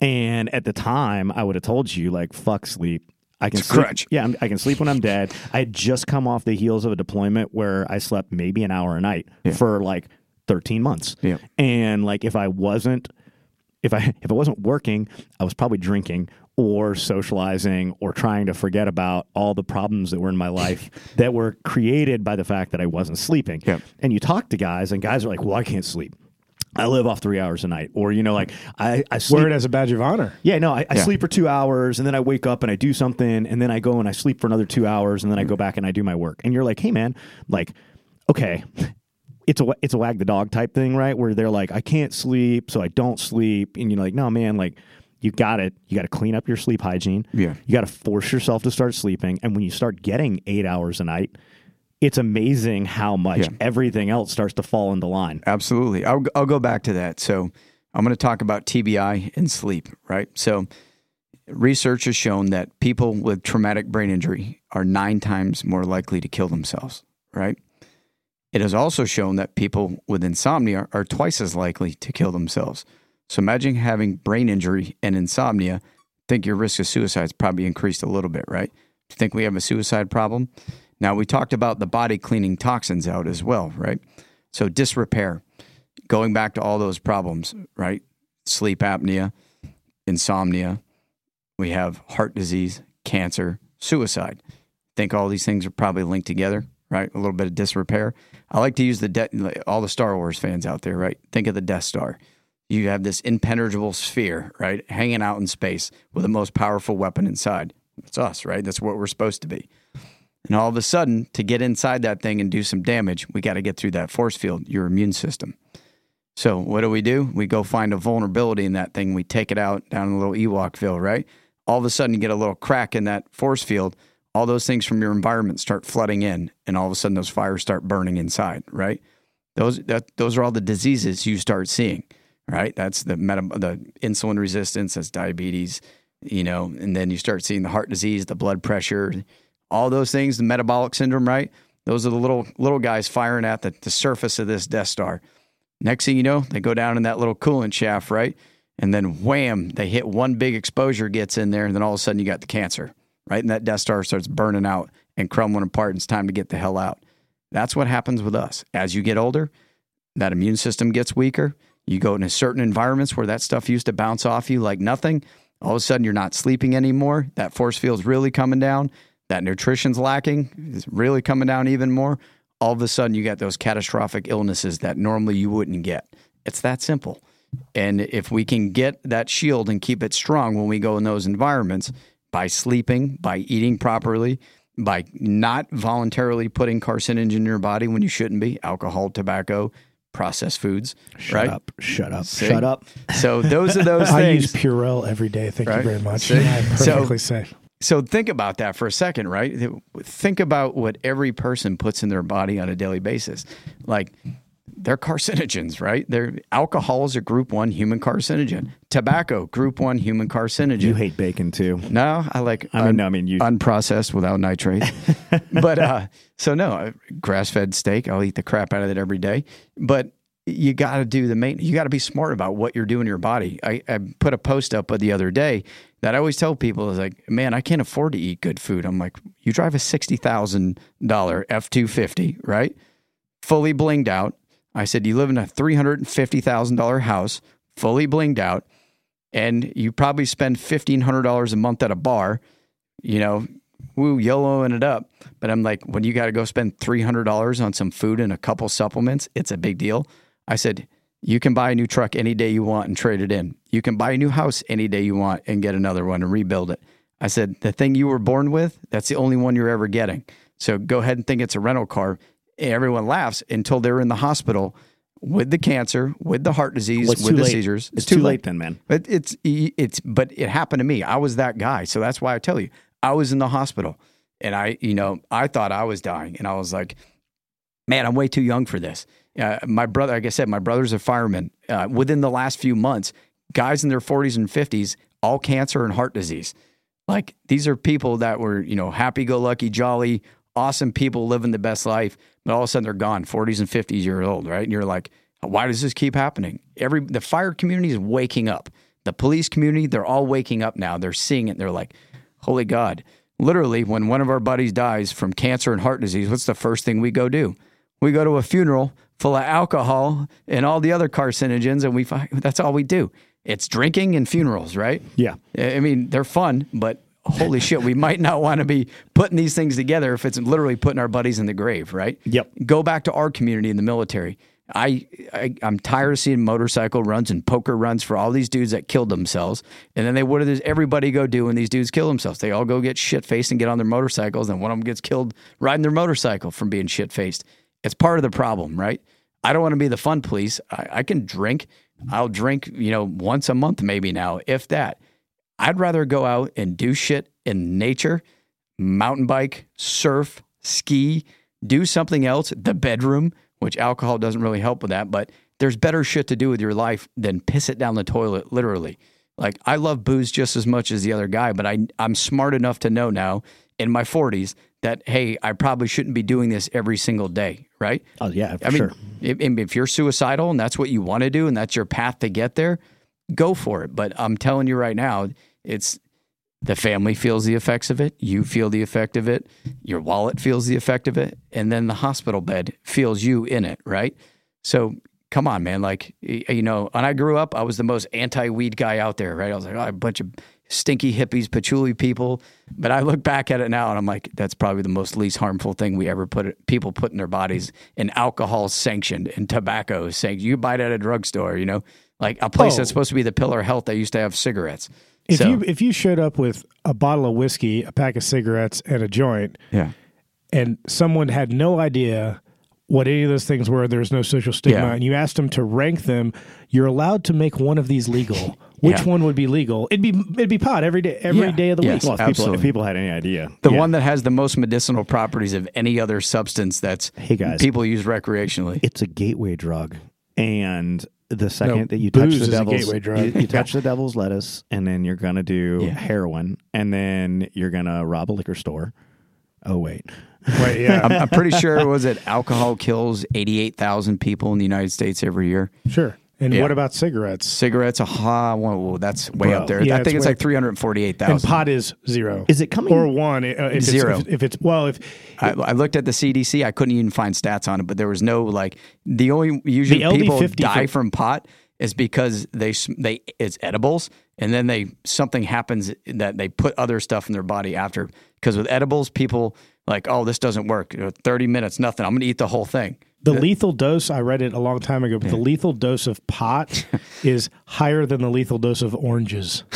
And at the time, I would have told you like, "Fuck sleep." I can sleep. crutch. Yeah, I'm, I can sleep when I'm dead. I had just come off the heels of a deployment where I slept maybe an hour a night for like 13 months. Yeah. And like if I wasn't if I if I wasn't working, I was probably drinking or socializing or trying to forget about all the problems that were in my life that were created by the fact that I wasn't sleeping. Yep. And you talk to guys and guys are like, "Well, I can't sleep. I live off 3 hours a night." Or you know like I I sleep Wear it as a badge of honor. yeah, no, I, I Yeah. sleep for two hours and then I wake up and I do something and then I go and I sleep for another two hours and then I go back and I do my work. And you're like, hey man, like, okay, it's a it's a wag the dog type thing, right? Where they're like, I can't sleep, so I don't sleep, and you're like, no man, like. You got it. You got to clean up your sleep hygiene. Yeah. You got to force yourself to start sleeping. And when you start getting eight hours a night, it's amazing how much Yeah. everything else starts to fall into line. Absolutely. I'll, I'll go back to that. So I'm going to talk about TBI and sleep, right? So research has shown that people with traumatic brain injury are nine times more likely to kill themselves, right? It has also shown that people with insomnia are twice as likely to kill themselves. So imagine having brain injury and insomnia. Think your risk of suicide is probably increased a little bit, right? Think we have a suicide problem? Now, we talked about the body cleaning toxins out as well, right? So, disrepair, going back to all those problems, right? Sleep apnea, insomnia, we have heart disease, cancer, suicide. Think all these things are probably linked together, right? A little bit of disrepair. I like to use the de- all the Star Wars fans out there, right? Think of the Death Star. You have this impenetrable sphere, right, hanging out in space with the most powerful weapon inside. It's us, right? That's what we're supposed to be. And all of a sudden, to get inside that thing and do some damage, we got to get through that force field, your immune system. So what do we do? We go find a vulnerability in that thing. We take it out down in a little Ewokville, right? All of a sudden, you get a little crack in that force field. All those things from your environment start flooding in, and all of a sudden, those fires start burning inside, right? Those that those are all the diseases you start seeing, right? That's the the insulin resistance, that's diabetes, you know, and then you start seeing the heart disease, the blood pressure, all those things, the metabolic syndrome, right? Those are the little little guys firing at the, the surface of this Death Star. Next thing you know, they go down in that little coolant shaft, right? And then wham, they hit one big exposure gets in there, and then all of a sudden you got the cancer, right? And that Death Star starts burning out and crumbling apart, and it's time to get the hell out. That's what happens with us. As you get older, that immune system gets weaker. You go into certain environments where that stuff used to bounce off you like nothing. All of a sudden, you're not sleeping anymore. That force field's really coming down. That nutrition's lacking. It's really coming down even more. All of a sudden, you get those catastrophic illnesses that normally you wouldn't get. It's that simple. And if we can get that shield and keep it strong when we go in those environments, by sleeping, by eating properly, by not voluntarily putting carcinogens in your body when you shouldn't be, alcohol, tobacco, processed foods, Shut right? up. Shut up. See? Shut up. So those are those I use. Purell every day. Thank Right. you very much. I'm So- perfectly safe. So think about that for a second, right? Think about what every person puts in their body on a daily basis. Like they're carcinogens, right? They're alcohol is a group one human carcinogen. Tobacco, group one human carcinogen. You hate bacon too. No, I like. I mean, no, I mean, you- unprocessed without nitrate. but uh, so no, grass fed steak. I'll eat the crap out of it every day. But you got to do the main. You got to be smart about what you're doing to your body. I, I put a post up the other day that I always tell people is like, man, I can't afford to eat good food. I'm like, you drive a sixty thousand dollar F two fifty, right? Fully blinged out. I said, you live in a three hundred and fifty thousand dollar house, fully blinged out and you probably spend fifteen hundred dollars a month at a bar, you know, woo, YOLOing it up. But I'm like, when you got to go spend three hundred dollars on some food and a couple supplements, it's a big deal. I said, you can buy a new truck any day you want and trade it in. You can buy a new house any day you want and get another one and rebuild it. I said, the thing you were born with, that's the only one you're ever getting. So go ahead and think it's a rental car. Everyone laughs until they're in the hospital with the cancer, with the heart disease, Well, with the late. seizures. It's too late then, man. But it's it's but it happened to me. I was that guy, so that's why I tell you. I was in the hospital, and I you know I thought I was dying, and I was like, man, I'm way too young for this. Uh, my brother, like I said, my brother's a fireman. Uh, within the last few months, guys in their 40s and 50s, all cancer and heart disease. Like these are people that were you know happy go lucky, jolly, awesome people living the best life, all of a sudden they're gone, 40s and 50s years old, right? And you're like, why does this keep happening? Every the fire community is waking up. The police community, they're all waking up now. They're seeing it. They're like, holy God. Literally, when one of our buddies dies from cancer and heart disease, what's the first thing we go do? We go to a funeral full of alcohol and all the other carcinogens, and we fi- that's all we do. It's drinking and funerals, right? Yeah. I mean, they're fun, but holy shit, we might not want to be putting these things together if it's literally putting our buddies in the grave, right? Yep. Go back to our community in the military. I, I I'm tired of seeing motorcycle runs and poker runs for all these dudes that killed themselves. And then they what does everybody go do when these dudes kill themselves? They all go get shit faced and get on their motorcycles, and one of them gets killed riding their motorcycle from being shit faced. It's part of the problem, right? I don't want to be the fun police. I, I can drink. I'll drink, you know, once a month maybe now, if that. I'd rather go out and do shit in nature, mountain bike, surf, ski, do something else, the bedroom, which alcohol doesn't really help with that, but there's better shit to do with your life than piss it down the toilet, literally. Like I love booze just as much as the other guy, but I I'm smart enough to know now in my 40s that hey, I probably shouldn't be doing this every single day, right? Oh yeah, for I mean, sure. if, if you're suicidal and that's what you want to do and that's your path to get there, go for it. But I'm telling you right now, it's the family feels the effects of it, you feel the effect of it, your wallet feels the effect of it, and then the hospital bed feels you in it, right? So come on, man. Like, you know, when I grew up, I was the most anti weed guy out there, right? I was like, oh, a bunch of stinky hippies, patchouli people. But I look back at it now and I'm like, that's probably the most least harmful thing we ever put people put in their bodies. And alcohol sanctioned and tobacco sanctioned. You buy it at a drugstore, you know, like a place Oh. that's supposed to be the pillar of health that used to have cigarettes. If So- you if you showed up with a bottle of whiskey, a pack of cigarettes, and a joint, yeah. and someone had no idea what any of those things were, there's no social stigma, Yeah. and you asked them to rank them, you're allowed to make one of these legal. Which Yeah. one would be legal? It'd be it'd be pot every day every Yeah. day of the Yes. week. Well, if people, if people had any idea, The Yeah. one that has the most medicinal properties of any other substance that's Hey, guys. people use recreationally. it's a gateway drug, and the second No, that you touch the is devil's, gateway drug. you, you touch the devil's lettuce, and then you're gonna do Yeah. heroin, and then you're gonna rob a liquor store. Oh wait, Wait, yeah, I'm, I'm pretty sure it was it alcohol kills 88,000 people in the United States every year. sure. And Yeah. what about cigarettes? Cigarettes, aha, well, well, that's way Bro. up there. Yeah, I think it's way- like 348,000. And pot is zero. Is it coming- or one? uh, If it's, Zero. If, if it's well, if I, I looked at the CDC. I couldn't even find stats on it, but there was no like the only usually The people LD50 die for- from pot is because they they it's edibles and then they something happens that they put other stuff in their body after because with edibles people like oh this doesn't work You know, 30 minutes nothing I'm going to eat the whole thing The lethal dose, I read it a long time ago, but the lethal dose of pot is higher than the lethal dose of oranges.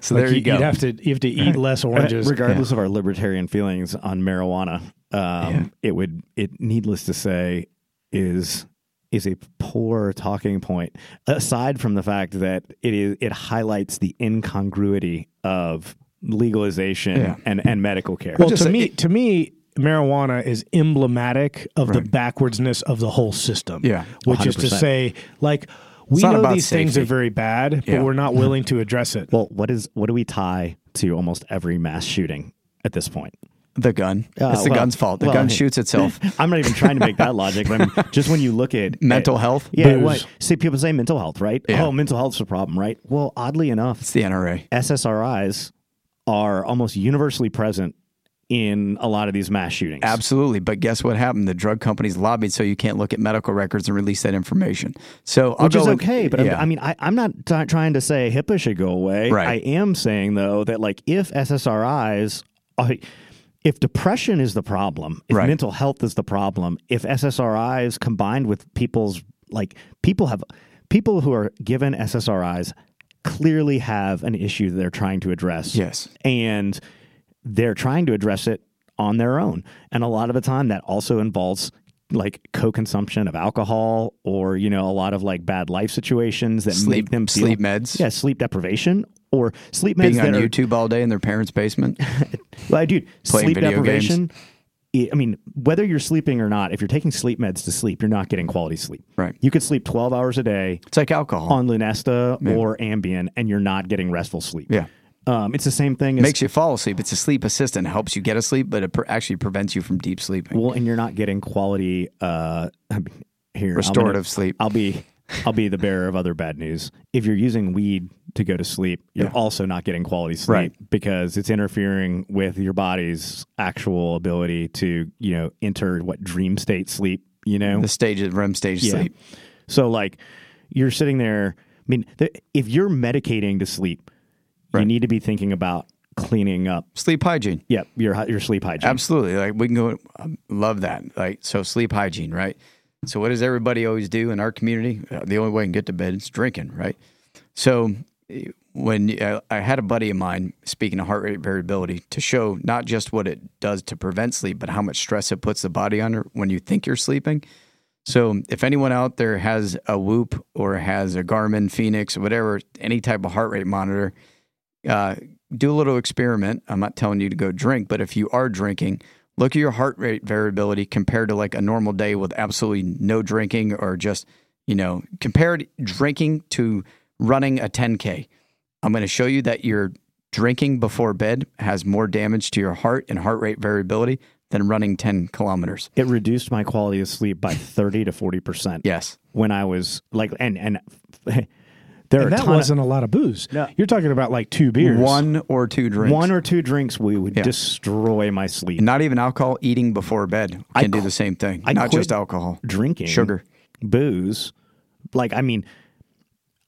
So Like there you, go. You'd have to you have to eat less oranges. regardless of our libertarian feelings on marijuana, um, it would it needless to say is is a poor talking point. Aside from the fact that it is it highlights the incongruity of legalization Yeah. and, and medical care. well, to say- me, to me, marijuana is emblematic of the backwardsness of the whole system. Yeah, which is to say, like, we know about these things are very bad, Yeah. but we're not willing to address it. well, what is what do we tie to almost every mass shooting at this point? the gun. Uh, it's the well- gun's fault. The well, gun hey. shoots itself. I'm not even trying to make that logic. But I mean, just when you look at Mental at- health? yeah. Booze. What, see, people say mental health, right? Yeah. Oh, mental health's a problem, right? Well, oddly enough, It's the NRA. SSRIs are almost universally present in a lot of these mass shootings. Absolutely. But guess what happened? The drug companies lobbied so you can't look at medical records and release that information. So I'll Which is okay, but yeah. I mean, I, I'm not t- trying to say HIPAA should go away. Right. I am saying though that like if SSRIs, uh, if depression is the problem, if Right. mental health is the problem, if SSRIs combined with people's like people have people who are given SSRIs clearly have an issue that they're trying to address. Yes. and they're trying to address it on their own. And a lot of the time that also involves like co-consumption of alcohol or you know a lot of like bad life situations that Sleep- make them feel, sleep meds. yeah sleep deprivation or sleep meds being on are, YouTube all day in their parents' basement. well, dude Playing sleep deprivation I I mean, whether you're sleeping or not, if you're taking sleep meds to sleep, you're not getting quality sleep. Right. You could sleep 12 hours a day It's like alcohol. on Lunesta or Ambien, and you're not getting restful sleep. Yeah. Um, it's the same thing as Makes you fall asleep. It's a sleep assistant. It helps you get asleep, but it pre- actually prevents you from deep sleeping. Well, and you're not getting quality. Uh, here, Restorative gonna- sleep. I'll be, I'll be the bearer of other bad news. If you're using weed to go to sleep, you're Yeah. also not getting quality sleep Right. because it's interfering with your body's actual ability to, you know, enter what dream state sleep. You know, the stage of REM stage Yeah. sleep. so like you're sitting there. I mean, th- if you're medicating to sleep, you need to be thinking about cleaning up. Sleep hygiene. Yep, your your sleep hygiene. Absolutely. Like we can go, I love that. Like, so sleep hygiene, right? So what does everybody always do in our community? Uh, The only way you can get to bed is drinking, right? So eh, when uh, I had a buddy of mine speaking of heart rate variability to show not just what it does to prevent sleep, but how much stress it puts the body under when you think you're sleeping. So if anyone out there has a Whoop or has a Garmin Fenix or whatever, any type of heart rate monitor, uh, do a little experiment. I'm not telling you to go drink, but if you are drinking, look at your heart rate variability compared to like a normal day with absolutely no drinking or just, you know, compared drinking to running a 10K. I'm going to show you that your drinking before bed has more damage to your heart and heart rate variability than running 10 kilometers. it reduced my quality of sleep by 30 to 40 percent. Yes. when I was like, and and there And that wasn't a lot of booze. No. You're talking about like two beers. One or two drinks. one or two drinks we would Yeah. destroy my sleep. Not even alcohol, eating before bed can I do the same thing. I Not just alcohol. Drinking Sugar. booze, like I mean,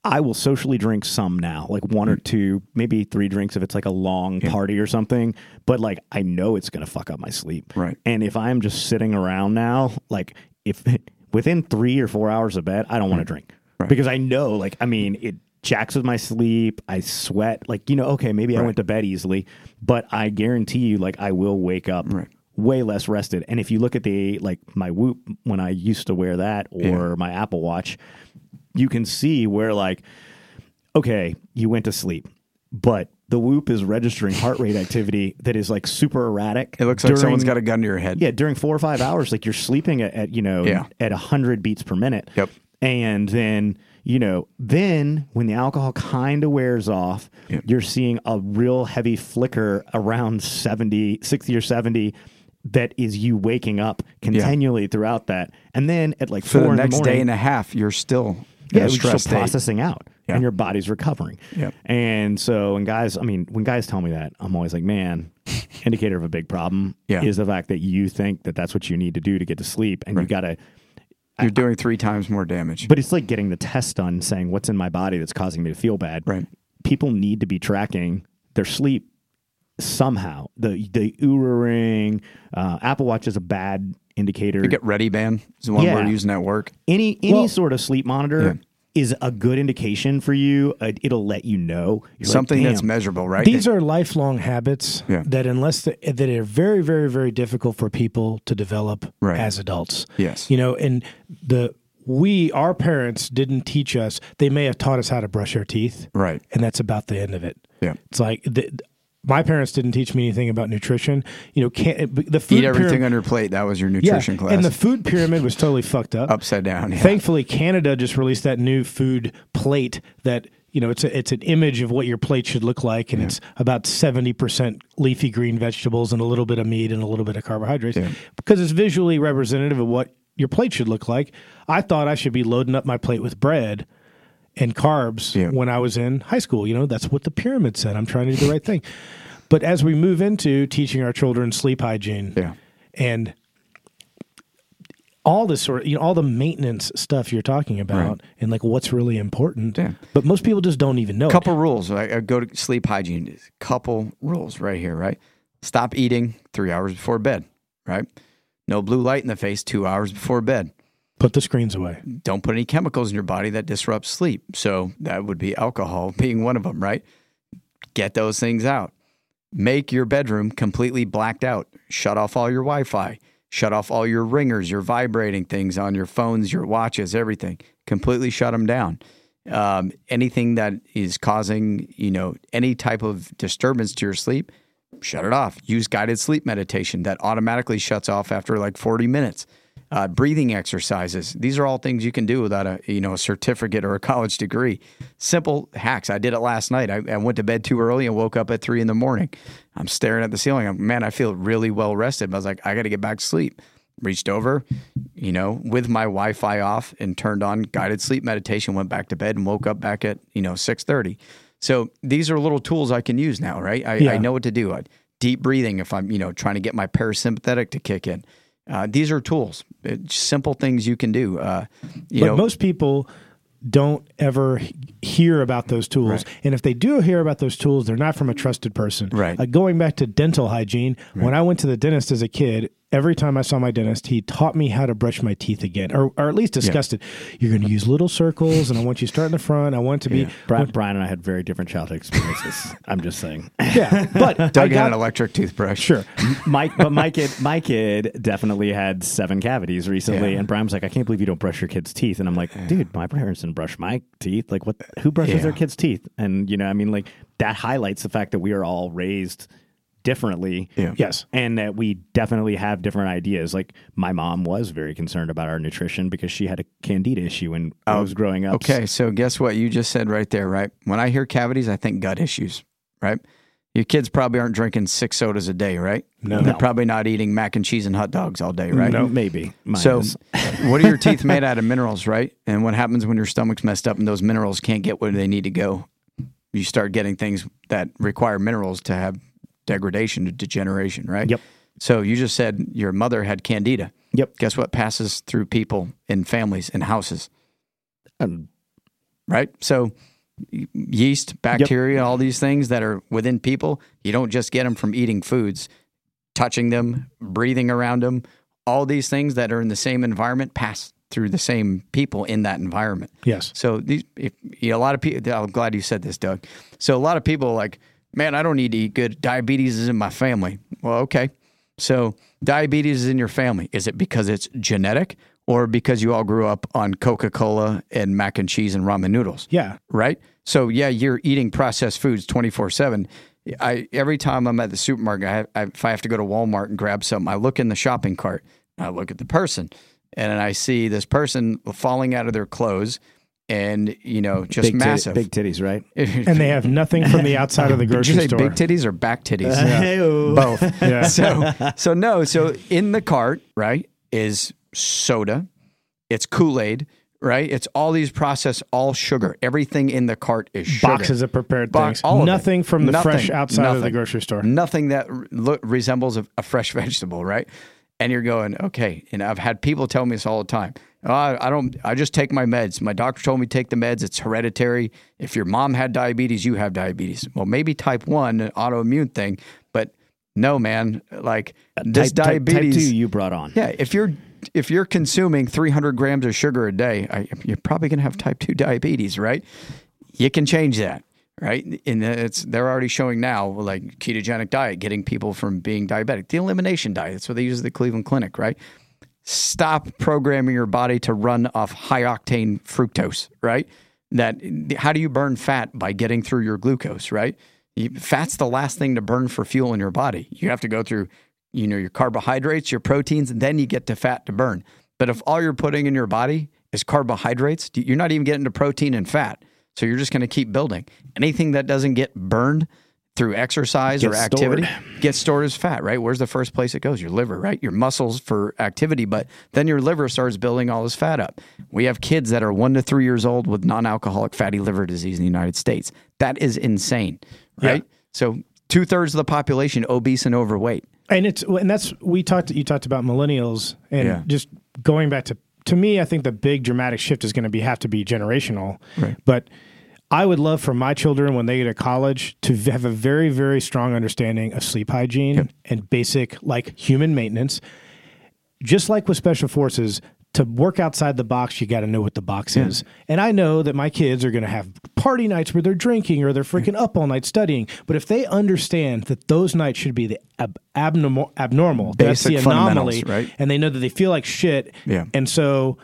I will socially drink some now, like one Mm. or two, maybe three drinks if it's like a long party or something. But like I know it's gonna fuck up my sleep. Right. And if I'm just sitting around now, like if within three or four hours of bed, I don't want to drink Right. because I know, like, I mean, it jacks with my sleep. I sweat. Like, you know, okay, maybe I went to bed easily, but I guarantee you, like, I will wake up Right. way less rested. And if you look at the like my Whoop when I used to wear that or my Apple Watch, you can see where like, okay, you went to sleep, but the Whoop is registering heart rate activity that is like super erratic. It looks like someone's got a gun to your head. yeah, during four or five hours, like you're sleeping at, at you know Yeah. at hundred beats per minute. Yep. And then you know, then when the alcohol kind of wears off, Yep. you're seeing a real heavy flicker around 70, 60 or seventy. That is you waking up continually throughout that, and then at like For four the next the day and a half, you're still yeah, you're still state. processing out, Yeah. and your body's recovering. Yep. And so, when guys, I mean, when guys tell me that, I'm always like, man, indicator of a big problem Yeah. is the fact that you think that that's what you need to do to get to sleep, and you got to. You're doing three times more damage. But it's like getting the test done, saying what's in my body that's causing me to feel bad. Right. People need to be tracking their sleep somehow. The the Oura Ring, uh, Apple Watch is a bad indicator. You get ReadiBand is the one Yeah. we're using at work. any any Well- sort of sleep monitor is a good indication for you. Uh, it'll let you know You're like, Something that's measurable, right? These are lifelong habits Yeah. that unless the, that are very, very, very difficult for people to develop Right. as adults. Yes. You know, and the we our parents didn't teach us. They may have taught us how to brush our teeth, right. and that's about the end of it. Yeah. It's like the, my parents didn't teach me anything about nutrition. You know, can't eh, the food Eat everything on your plate. That was your yeah, nutrition class. and the food pyramid was totally fucked up. Upside down. Yeah. Thankfully, Canada just released that new food plate that you know it's a, it's an image of what your plate should look like, and it's about seventy percent leafy green vegetables and a little bit of meat and a little bit of carbohydrates because it's visually representative of what your plate should look like. I thought I should be loading up my plate with bread and carbs Yeah. when I was in high school. You know, that's what the pyramid said. I'm trying to do the right thing. But as we move into teaching our children sleep hygiene, Yeah. and all this sort of you know all the maintenance stuff you're talking about and like what's really important Yeah. but most people just don't even know it. couple rules. I, I go to sleep hygiene. Couple rules right here, right? Stop eating three hours before bed, right? No blue light in the face two hours before bed. Put the screens away Don't put any chemicals in your body that disrupt sleep. So that would be alcohol being one of them, right? Get those things out. Make your bedroom completely blacked out. Shut off all your Wi Fi. Shut off all your ringers, your vibrating things on your phones, your watches, everything. Completely shut them down. Um, anything that is causing, you know, any type of disturbance to your sleep, shut it off. Use guided sleep meditation that automatically shuts off after like 40 minutes. Uh, breathing exercises. These are all things you can do without a you know a certificate or a college degree. Simple hacks. I did it last night. I, I went to bed too early and woke up at three in the morning. I'm staring at the ceiling. I'm, man, I feel really well rested. I was like, I got to get back to sleep. Reached over, you know, with my Wi-Fi off and turned on guided sleep meditation. Went back to bed and woke up back at you know six thirty. So these are little tools I can use now, right? I, Yeah. I know what to do. I, deep breathing if I'm you know trying to get my parasympathetic to kick in. Uh, these are tools, It's simple things you can do. Uh, you but know, most people don't ever hear about those tools. And if they do hear about those tools they're not from a trusted person. Right. uh, going back to dental hygiene when i went to the dentist as a kid every time i saw my dentist he taught me how to brush my teeth again or, or at least discussed it you're going to use little circles and i want you to start in the front i want to be Brian, Brian and I had very different childhood experiences. I'm just saying. yeah but I Doug had got- an electric toothbrush. sure Mike, but my kid, my kid definitely had seven cavities recently, Yeah. and Brian was like, "I can't believe you don't brush your kids' teeth." And I'm like, "Dude, my parents didn't brush my teeth. Like, what? Who brushes Yeah. their kids' teeth?" And you know, I mean, like that highlights the fact that we are all raised differently. Yeah. yes And that we definitely have different ideas. Like my mom was very concerned about our nutrition because she had a candida issue when I oh, was growing up. Okay, so guess what you just said right there, right? When I hear cavities, I think gut issues, right? Your kids probably aren't drinking six sodas a day, right? No. They're No. probably not eating mac and cheese and hot dogs all day, right? No, maybe. Mine So, what are your teeth made out of? Minerals, right? And what happens when your stomach's messed up and those minerals can't get where they need to go? You start getting things that require minerals to have degradation to degeneration, right? Yep. So you just said your mother had candida. Yep. Guess what passes through people in families and houses, Um, right? So yeast, bacteria, all these things that are within people, you don't just get them from eating foods, touching them, breathing around them. All these things that are in the same environment pass through the same people in that environment. yes So these, if, you know, a lot of people. I'm glad you said this, Doug. So a lot of people like, man, I don't need to eat good. Diabetes is in my family. Well, okay. So diabetes is in your family. Is it because it's genetic, or because you all grew up on Coca Cola and mac and cheese and ramen noodles? yeah right? So yeah, you're eating processed foods 24 seven. I every time I'm at the supermarket, I, I, if I have to go to Walmart and grab something, I look in the shopping cart. I look at the person, and I see this person falling out of their clothes, and you know, just big, tit- massive. big titties, right? and they have nothing from the outside of the grocery Did you grocery say store big titties or back titties? Hey-o. Both. Yeah. So so no. So in the cart, right, is soda. It's Kool Aid, right? It's all these processed, all sugar. Everything in the cart is sugar. boxes of prepared Bo- things all of it. nothing from the Nothing. fresh outside of the grocery store Nothing that re- look, resembles a, a fresh vegetable, right? And you're going, okay. And I've had people tell me this all the time. Oh, I, I don't. I just take my meds. My doctor told me to take the meds. It's hereditary. If your mom had diabetes, you have diabetes. Well, maybe type one, an autoimmune thing, but no, man, like this type, type- diabetes. type two you brought on. Yeah, if you're if you're consuming 300 grams of sugar a day, I, you're probably going to have type 2 diabetes, right? You can change that, right? And it's they're already showing now like ketogenic diet getting people from being diabetic. The elimination diet, that's what they use at the Cleveland Clinic, right? Stop programming your body to run off high octane fructose, right? That how do you burn fat by getting through your glucose, right? You, fat's the last thing to burn for fuel in your body. You have to go through you know your carbohydrates, your proteins, and then you get to fat to burn. But if all you're putting in your body is carbohydrates, you're not even getting to protein and fat. So you're just going to keep building. Anything that doesn't get burned through exercise or activity stored. gets stored as fat, right? Where's the first place it goes? Your liver, right? Your muscles for activity, but then your liver starts building all this fat up. We have kids that are one to three years old with non alcoholic fatty liver disease in the United States. That is insane, right? So two thirds of the population obese and overweight. and it's and that's we talked you talked about millennials and Yeah. just going back to to me i think the big dramatic shift is going to be have to be generational Right. but i would love for my children when they get to college to have a very very strong understanding of sleep hygiene and basic like human maintenance. Just like with special forces to work outside the box you got to know what the box is. And i know that my kids are going to have party nights where they're drinking or they're freaking up all night studying. But if they understand that those nights should be the ab- abnormal abnormal that's the anomaly right? and they know that they feel like shit. Yeah. and so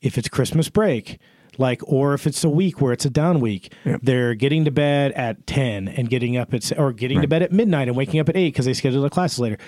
if it's christmas break like or if it's a week where it's a down week they're getting to bed at 10 and getting up at or getting to bed at midnight and waking up at 8 because they schedule their classes later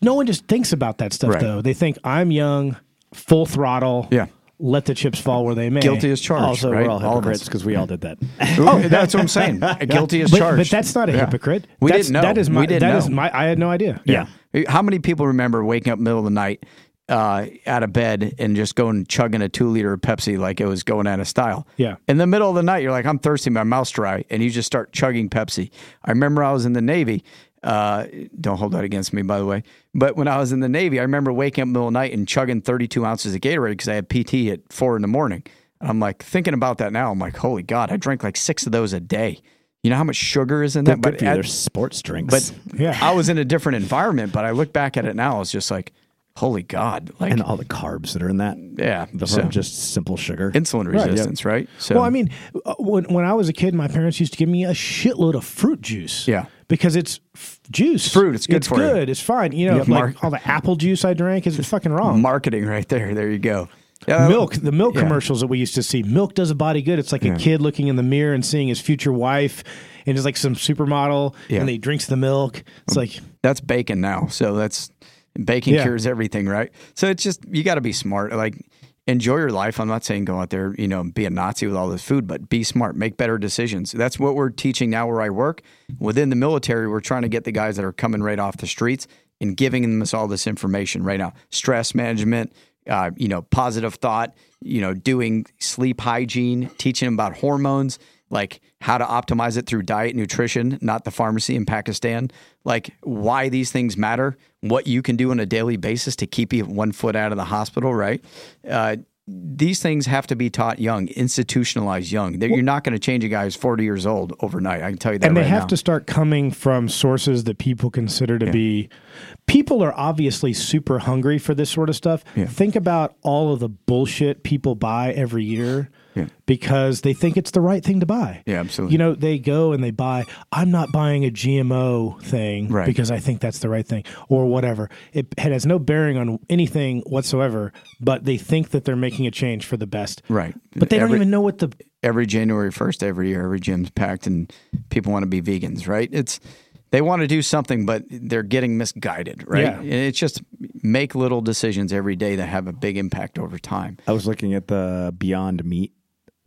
no one just thinks about that stuff Right. though. They think I'm young, full throttle. Yeah. Let the chips fall where they may. Guilty as charged. Also, right? we're all hypocrites us. because we all did that. Oh, that's what I'm saying. Guilty as but, charged. but that's not a Yeah. hypocrite. We That's- didn't know. That is my. We didn't that know. is my. I had no idea. Yeah. How many people remember waking up middle of the night uh, out of bed and just going chugging a two liter of Pepsi like it was going out of style? Yeah. In the middle of the night, you're like, I'm thirsty, my mouth's dry, and you just start chugging Pepsi. I remember I was in the Navy. Uh, don't hold that against me, by the way. But when I was in the Navy, I remember waking up middle of the night and chugging 32 ounces of Gatorade because I had PT at four in the morning. And I'm like thinking about that now. I'm like, holy God, I drank like six of those a day. You know how much sugar is in They're that? good for you. at- They're sports drinks. but Yeah. I was in a different environment. But I look back at it now, it's just like, holy God, like and all the carbs that are in that. yeah, The so, just simple sugar. insulin resistance, right? So Well, I mean, uh, when when I was a kid, my parents used to give me a shitload of fruit juice. Yeah. Because it's f- juice. Fruit, it's good It's for you. good. It's fine. You know, Yeah, like Mark- all the apple juice I drank is fucking wrong. marketing right there. There you go. Yeah, milk the milk yeah. commercials that we used to see milk does a body good it's like a kid looking in the mirror and seeing his future wife and it's like some supermodel Yeah. and he drinks the milk it's like That's bacon now. So that's bacon Yeah. cures everything, right? So it's just you got to be smart. Like enjoy your life. I'm not saying go out there, you know, be a Nazi with all this food, but be smart, make better decisions. That's what we're teaching now where I work. Within the military, we're trying to get the guys that are coming right off the streets and giving them this, all this information right now. Stress management, uh, you know, positive thought, you know, doing sleep hygiene, teaching them about hormones, like how to optimize it through diet, nutrition, not the pharmacy in Pakistan, like why these things matter, what you can do on a daily basis to keep you one foot out of the hospital, right? Uh, these things have to be taught young, institutionalized young. You're not going to change a guy who's 40 years old overnight. I can tell you that. and they right have now. to start coming from sources that people consider to be people are obviously super hungry for this sort of stuff think about all of the bullshit people buy every year Yeah. because they think it's the right thing to buy Yeah, absolutely. you know they go and they buy i'm not buying a gmo thing Right. because i think that's the right thing or whatever it, it has no bearing on anything whatsoever but they think that they're making a change for the best Right. but they Every- don't even know what the every January 1st every year, every gym's packed and people want to be vegans, right? It's they want to do something, but they're getting misguided, right? Yeah. And it's just make little decisions every day that have a big impact over time. I was looking at the Beyond Meat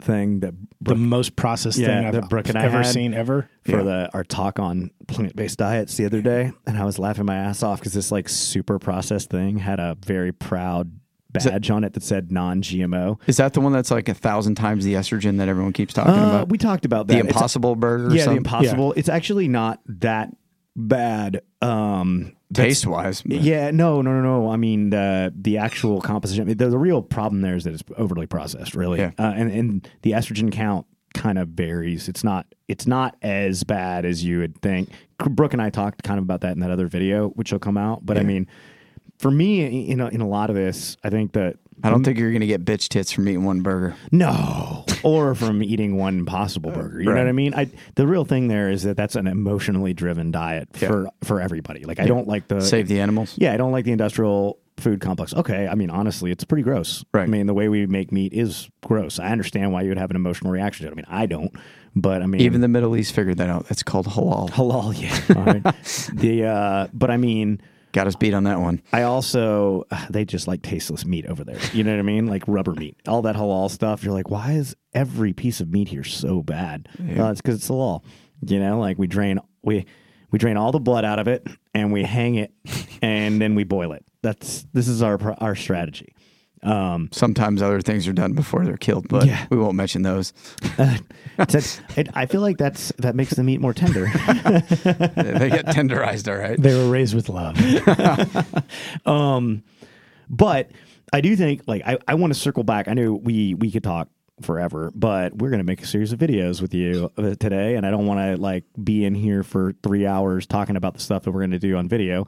thing that the most processed Yeah, thing that I've Brooke and I ever had. seen ever. for the our talk on plant based diets the other day, and I was laughing my ass off because this like super processed thing had a very proud badge on it that said non GMO. Is that the one that's like a thousand times the estrogen that everyone keeps talking Uh, about? we talked about that. the It's- Impossible Burger, or yeah, the impossible. It's actually not that bad. Um, taste wise. yeah, no, no, no, no. I mean, the the actual composition. The, the real problem there is that it's overly processed, really, Yeah. uh, and and the estrogen count kind of varies. It's not it's not as bad as you would think. Brooke and I talked kind of about that in that other video, which will come out. But I mean, for me, in a, in a lot of this, I think that I don't think you're going to get bitch tits from eating one burger. no, or from eating one possible Burger. You know what I mean? I the real thing there is that that's an emotionally driven diet for for everybody. Like I don't like the Save the animals. yeah, I don't like the industrial food complex. Okay, I mean honestly, it's pretty gross. Right. I mean the way we make meat is gross. I understand why you would have an emotional reaction to it. I mean I don't, but I mean Even the Middle East figured that out. That's called halal. halal. Yeah. Right. the uh, but I mean. Got us beat on that one. I also they just like tasteless meat over there. You know what I mean? Like rubber meat, all that halal stuff. You're like, why is every piece of meat here so bad? Well, it's because it's halal. You know, like we drain we we drain all the blood out of it and we hang it and then we boil it. That's this is our our strategy. Um, Sometimes other things are done before they're killed, but Yeah. we won't mention those. it's- it, I feel like that's that makes the meat more tender. they get tenderized, all right. They were raised with love. But I do think like I, I want to circle back. I know we we could talk forever, but we're going to make a series of videos with you uh, today, and I don't want to like be in here for three hours talking about the stuff that we're going to do on video.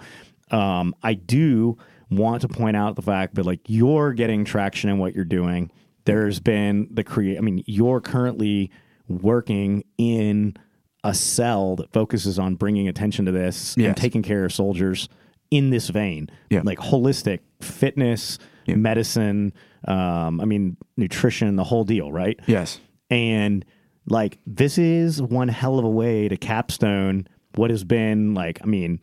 Um, I do want to point out the fact that like you're getting traction in what you're doing. There's been the create. I mean, you're currently working in a cell that focuses on bringing attention to this and taking care of soldiers in this vein, Yeah. like holistic fitness, medicine. Um, I mean, nutrition, the whole deal, right? Yes. And like, this is one hell of a way to capstone what has been like. I mean,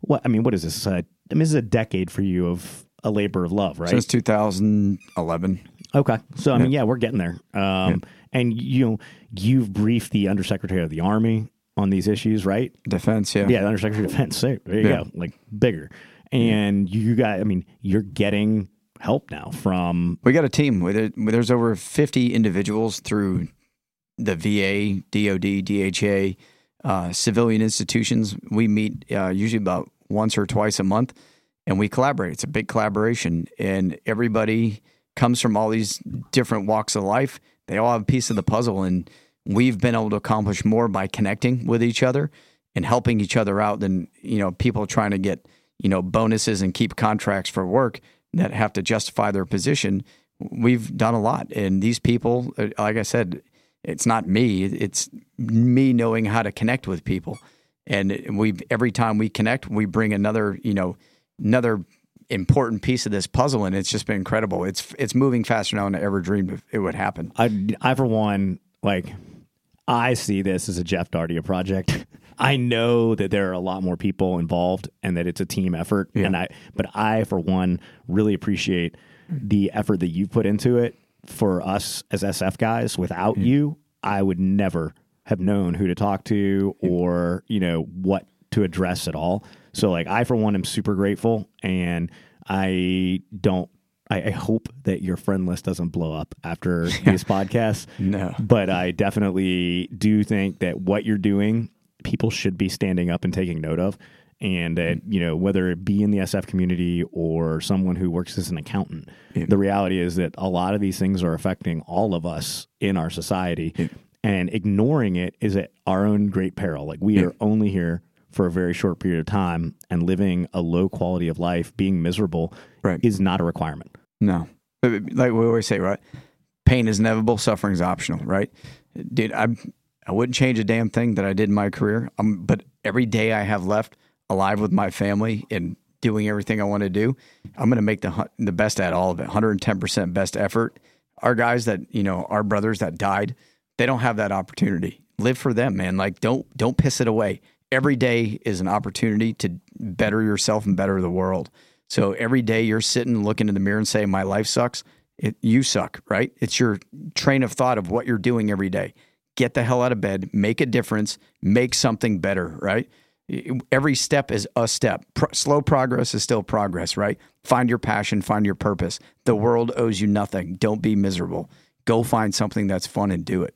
what I mean, what is this? Uh, I mean, this is a decade for you of a labor of love, right? Since 2011. Okay. So I mean, yeah, we're getting there. Um, and you know, you've briefed the undersecretary of the army on these issues, right? Defense, yeah. Yeah, the undersecretary of defense. There you Yeah. go, like bigger. And you got, I mean, you're getting help now from We got a team. with it. There's over 50 individuals through the VA, DOD, DHA, uh, civilian institutions. We meet uh, usually about once or twice a month and we collaborate. It's a big collaboration. And everybody comes from all these different walks of life. They all have a piece of the puzzle. And we've been able to accomplish more by connecting with each other and helping each other out than, you know, people trying to get, you know, bonuses and keep contracts for work that have to justify their position. We've done a lot. And these people, uh, like I said, it's not me, it's me knowing how to connect with people. And we every time we connect, we bring another, you know, another important piece of this puzzle and it's just been incredible. It's it's moving faster now than I ever dreamed it would happen. I, I for one, like, I see this as a Jeff Dardia project. I know that there are a lot more people involved and that it's a team effort. And I, but I, for one, really appreciate the effort that you put into it for us as SF guys. Without you, I would never have known who to talk to or, you know, what to address at all. So, like, I, for one, am super grateful and I don't I, I hope that your friend list doesn't blow up after this podcast. No. But I definitely do think that what you're doing, people should be standing up and taking note of. And that, mm-hmm. you know, whether it be in the SF community or someone who works as an accountant, the reality is that a lot of these things are affecting all of us in our society. And ignoring it is at our own great peril. Like we are only here for a very short period of time and living a low quality of life, being miserable Right. is not a requirement. No. Like we always say, right? Pain is inevitable, suffering is optional, right? Dude, I I wouldn't change a damn thing that I did in my career. Um, but every day I have left alive with my family and doing everything I want to do, I'm going to make the the best at all of it. 110% best effort. Our guys that, you know, our brothers that died, they don't have that opportunity. Live for them, man. Like don't don't piss it away. Every day is an opportunity to better yourself and better the world. So every day you're sitting looking in the mirror and saying, My life sucks, it, you suck, right? It's your train of thought of what you're doing every day. Get the hell out of bed, make a difference, make something better, right? Every step is a step. Pro- slow progress is still progress, right? Find your passion, find your purpose. The world owes you nothing. Don't be miserable. Go find something that's fun and do it.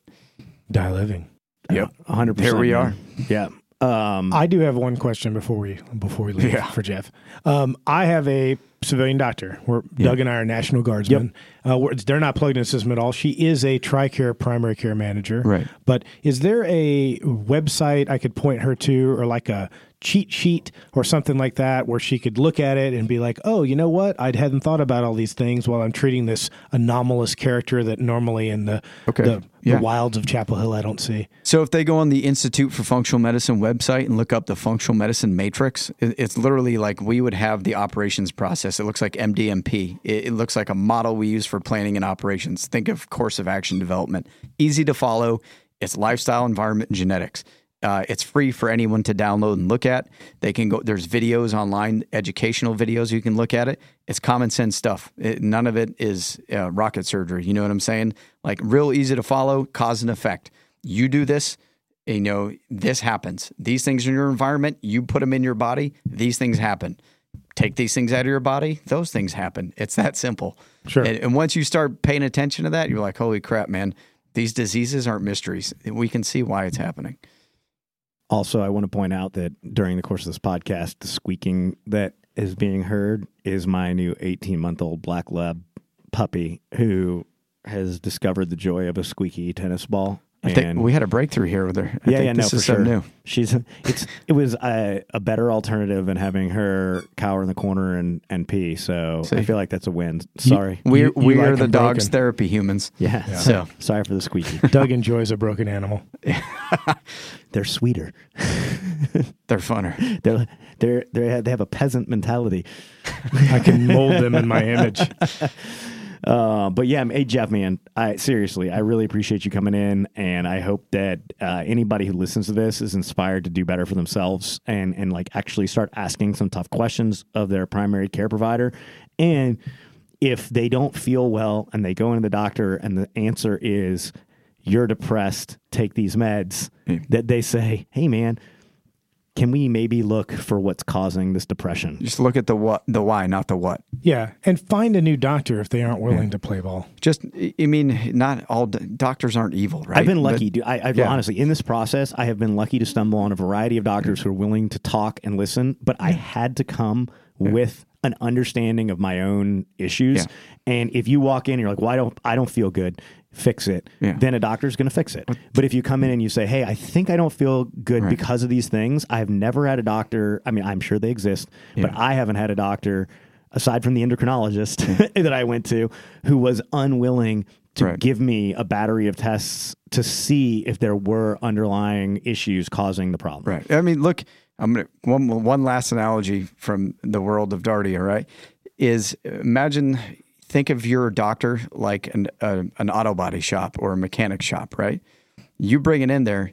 Die living. Yep. hundred percent. Here we are. Yeah. Um, I do have one question before we before we leave Yeah. for Jeff. Um, I have a civilian doctor. We're Doug and I are National Guardsmen. Uh, they're not plugged into the system at all. She is a TRICARE primary care manager. Right. But is there a website I could point her to, or like a cheat sheet or something like that, where she could look at it and be like, "Oh, you know what? I hadn't thought about all these things while I'm treating this anomalous character that normally in the Okay. the, Yeah. the wilds of Chapel Hill I don't see." So if they go on the Institute for Functional Medicine website and look up the functional medicine matrix, it's literally like we would have the operations process. It looks like MDMP. It, it looks like a model we use for planning and operations. Think of course of action development. Easy to follow. It's lifestyle, environment, and genetics. Uh, it's free for anyone to download and look at. They can go. There's videos online, educational videos. You can look at it. It's common sense stuff. It, none of it is uh, rocket surgery. You know what I'm saying? Like real easy to follow, cause and effect. You do this, you know this happens. These things in your environment, you put them in your body. These things happen. Take these things out of your body. Those things happen. It's that simple. Sure. And, and once you start paying attention to that, you're like, holy crap, man! These diseases aren't mysteries. We can see why it's happening. Also, I want to point out that during the course of this podcast, the squeaking that is being heard is my new 18 month old black lab puppy who has discovered the joy of a squeaky tennis ball. I think we had a breakthrough here with her. I yeah, think yeah, no, this for is sure. new. She's it's it was a, a better alternative than having her cower in the corner and and pee. So I feel like that's a win. Sorry. We You- we you are the dog's broken. therapy humans. yeah. So Sorry for the squeaky. Doug enjoys a broken animal. They're sweeter. they're funner. They're they're they they have a peasant mentality. I can mold them in my image. Uh, but yeah, hey Jeff, man, I seriously, I really appreciate you coming in, and I hope that uh, anybody who listens to this is inspired to do better for themselves and and like actually start asking some tough questions of their primary care provider. And if they don't feel well and they go into the doctor and the answer is you're depressed, take these meds, that they say, hey man. Can we maybe look for what's causing this depression? Just look at the what, the why, not the what. Yeah, and find a new doctor if they aren't willing to play ball. Just, I mean, not all doctors aren't evil, right? I've been But- lucky. dude. I, I've yeah. honestly, in this process, I have been lucky to stumble on a variety of doctors who are willing to talk and listen. But I had to come with an understanding of my own issues. Yeah. And if you walk in, and you're like, "Well, don't, I don't feel good." Fix it. Yeah. Then a doctor's going to fix it. But if you come in and you say, "Hey, I think I don't feel good Right. because of these things," I've never had a doctor. I mean, I'm sure they exist, but I haven't had a doctor aside from the endocrinologist that I went to who was unwilling to Right. give me a battery of tests to see if there were underlying issues causing the problem. Right. I mean, look, I'm gonna one one last analogy from the world of Dardia. Right, is imagine think of your doctor like an uh, an auto body shop or a mechanic shop. Right, you bring it in there,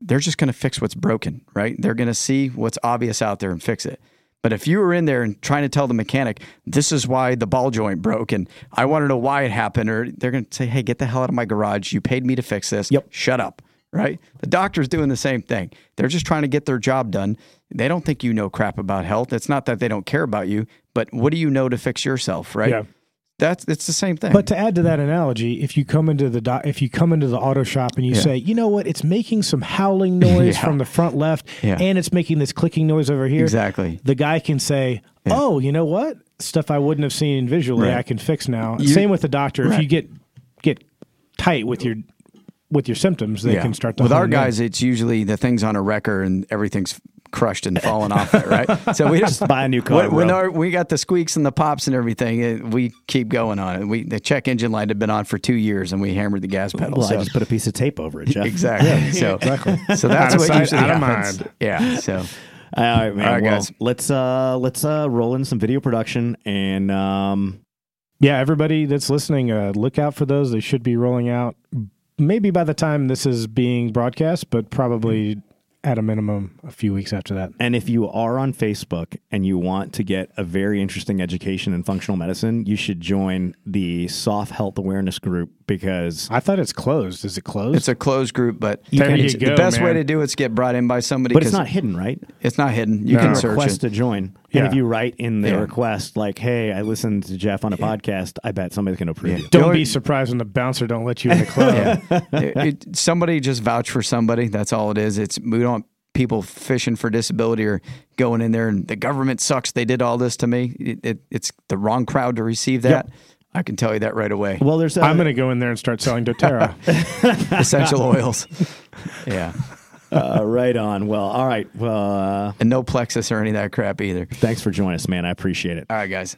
they're just going to fix what's broken. Right, they're going to see what's obvious out there and fix it. But if you were in there and trying to tell the mechanic, this is why the ball joint broke and I want to know why it happened, or they're going to say, hey, get the hell out of my garage. You paid me to fix this. Yep. Shut up. Right? The doctor's doing the same thing. They're just trying to get their job done. They don't think you know crap about health. It's not that they don't care about you, but what do you know to fix yourself, right? Yeah. That's it's the same thing. But to add to that analogy, if you come into the do- if you come into the auto shop and you Yeah. say, you know what, it's making some howling noise Yeah. from the front left, Yeah. and it's making this clicking noise over here. Exactly. The guy can say, oh, you know what, stuff I wouldn't have seen visually, Right. I can fix now. You- Same with the doctor. If you get get tight with your with your symptoms, they can start to With our hone in. guys, it's usually the things on a wrecker and everything's crushed and falling off it, right? So we just Buy a new car. When, when bro. our, we got the squeaks and the pops and everything, it, we keep going on it. We the check engine light had been on for two years, and we hammered the gas pedal. well, so. I just put a piece of tape over it, Jeff. exactly. so, so that's what sight, usually out happens. Yeah. So All right, man. All right, well, guys. let's uh let's uh roll in some video production and um Yeah, everybody that's listening, uh, look out for those. They should be rolling out maybe by the time this is being broadcast, but probably at a minimum a few weeks after that. and if you are on Facebook and you want to get a very interesting education in functional medicine, you should join the Soft Health Awareness group because I thought it's closed. Is it closed? it's a closed group, but There can- you go, the best way to do it's get brought in by somebody. but it's 'cause not hidden, right? It's not hidden. You No. can search request it. to join. Yeah. And if you write in the Yeah. request like, "Hey, I listened to Jeff on a podcast," I bet somebody's going to approve you. Don't be surprised when the bouncer don't let you in the club. It- it- somebody just vouch for somebody. That's all it is. It's we don't. people fishing for disability or going in there and the government sucks. They did all this to me. It, it, it's the wrong crowd to receive that. I can tell you that right away. Well, there's. I'm going to go in there and start selling doTERRA. Essential oils. Yeah. uh, right on. Well, all right. Well, uh, And no plexus or any of that crap either. thanks for joining us, man. I appreciate it. All right, guys.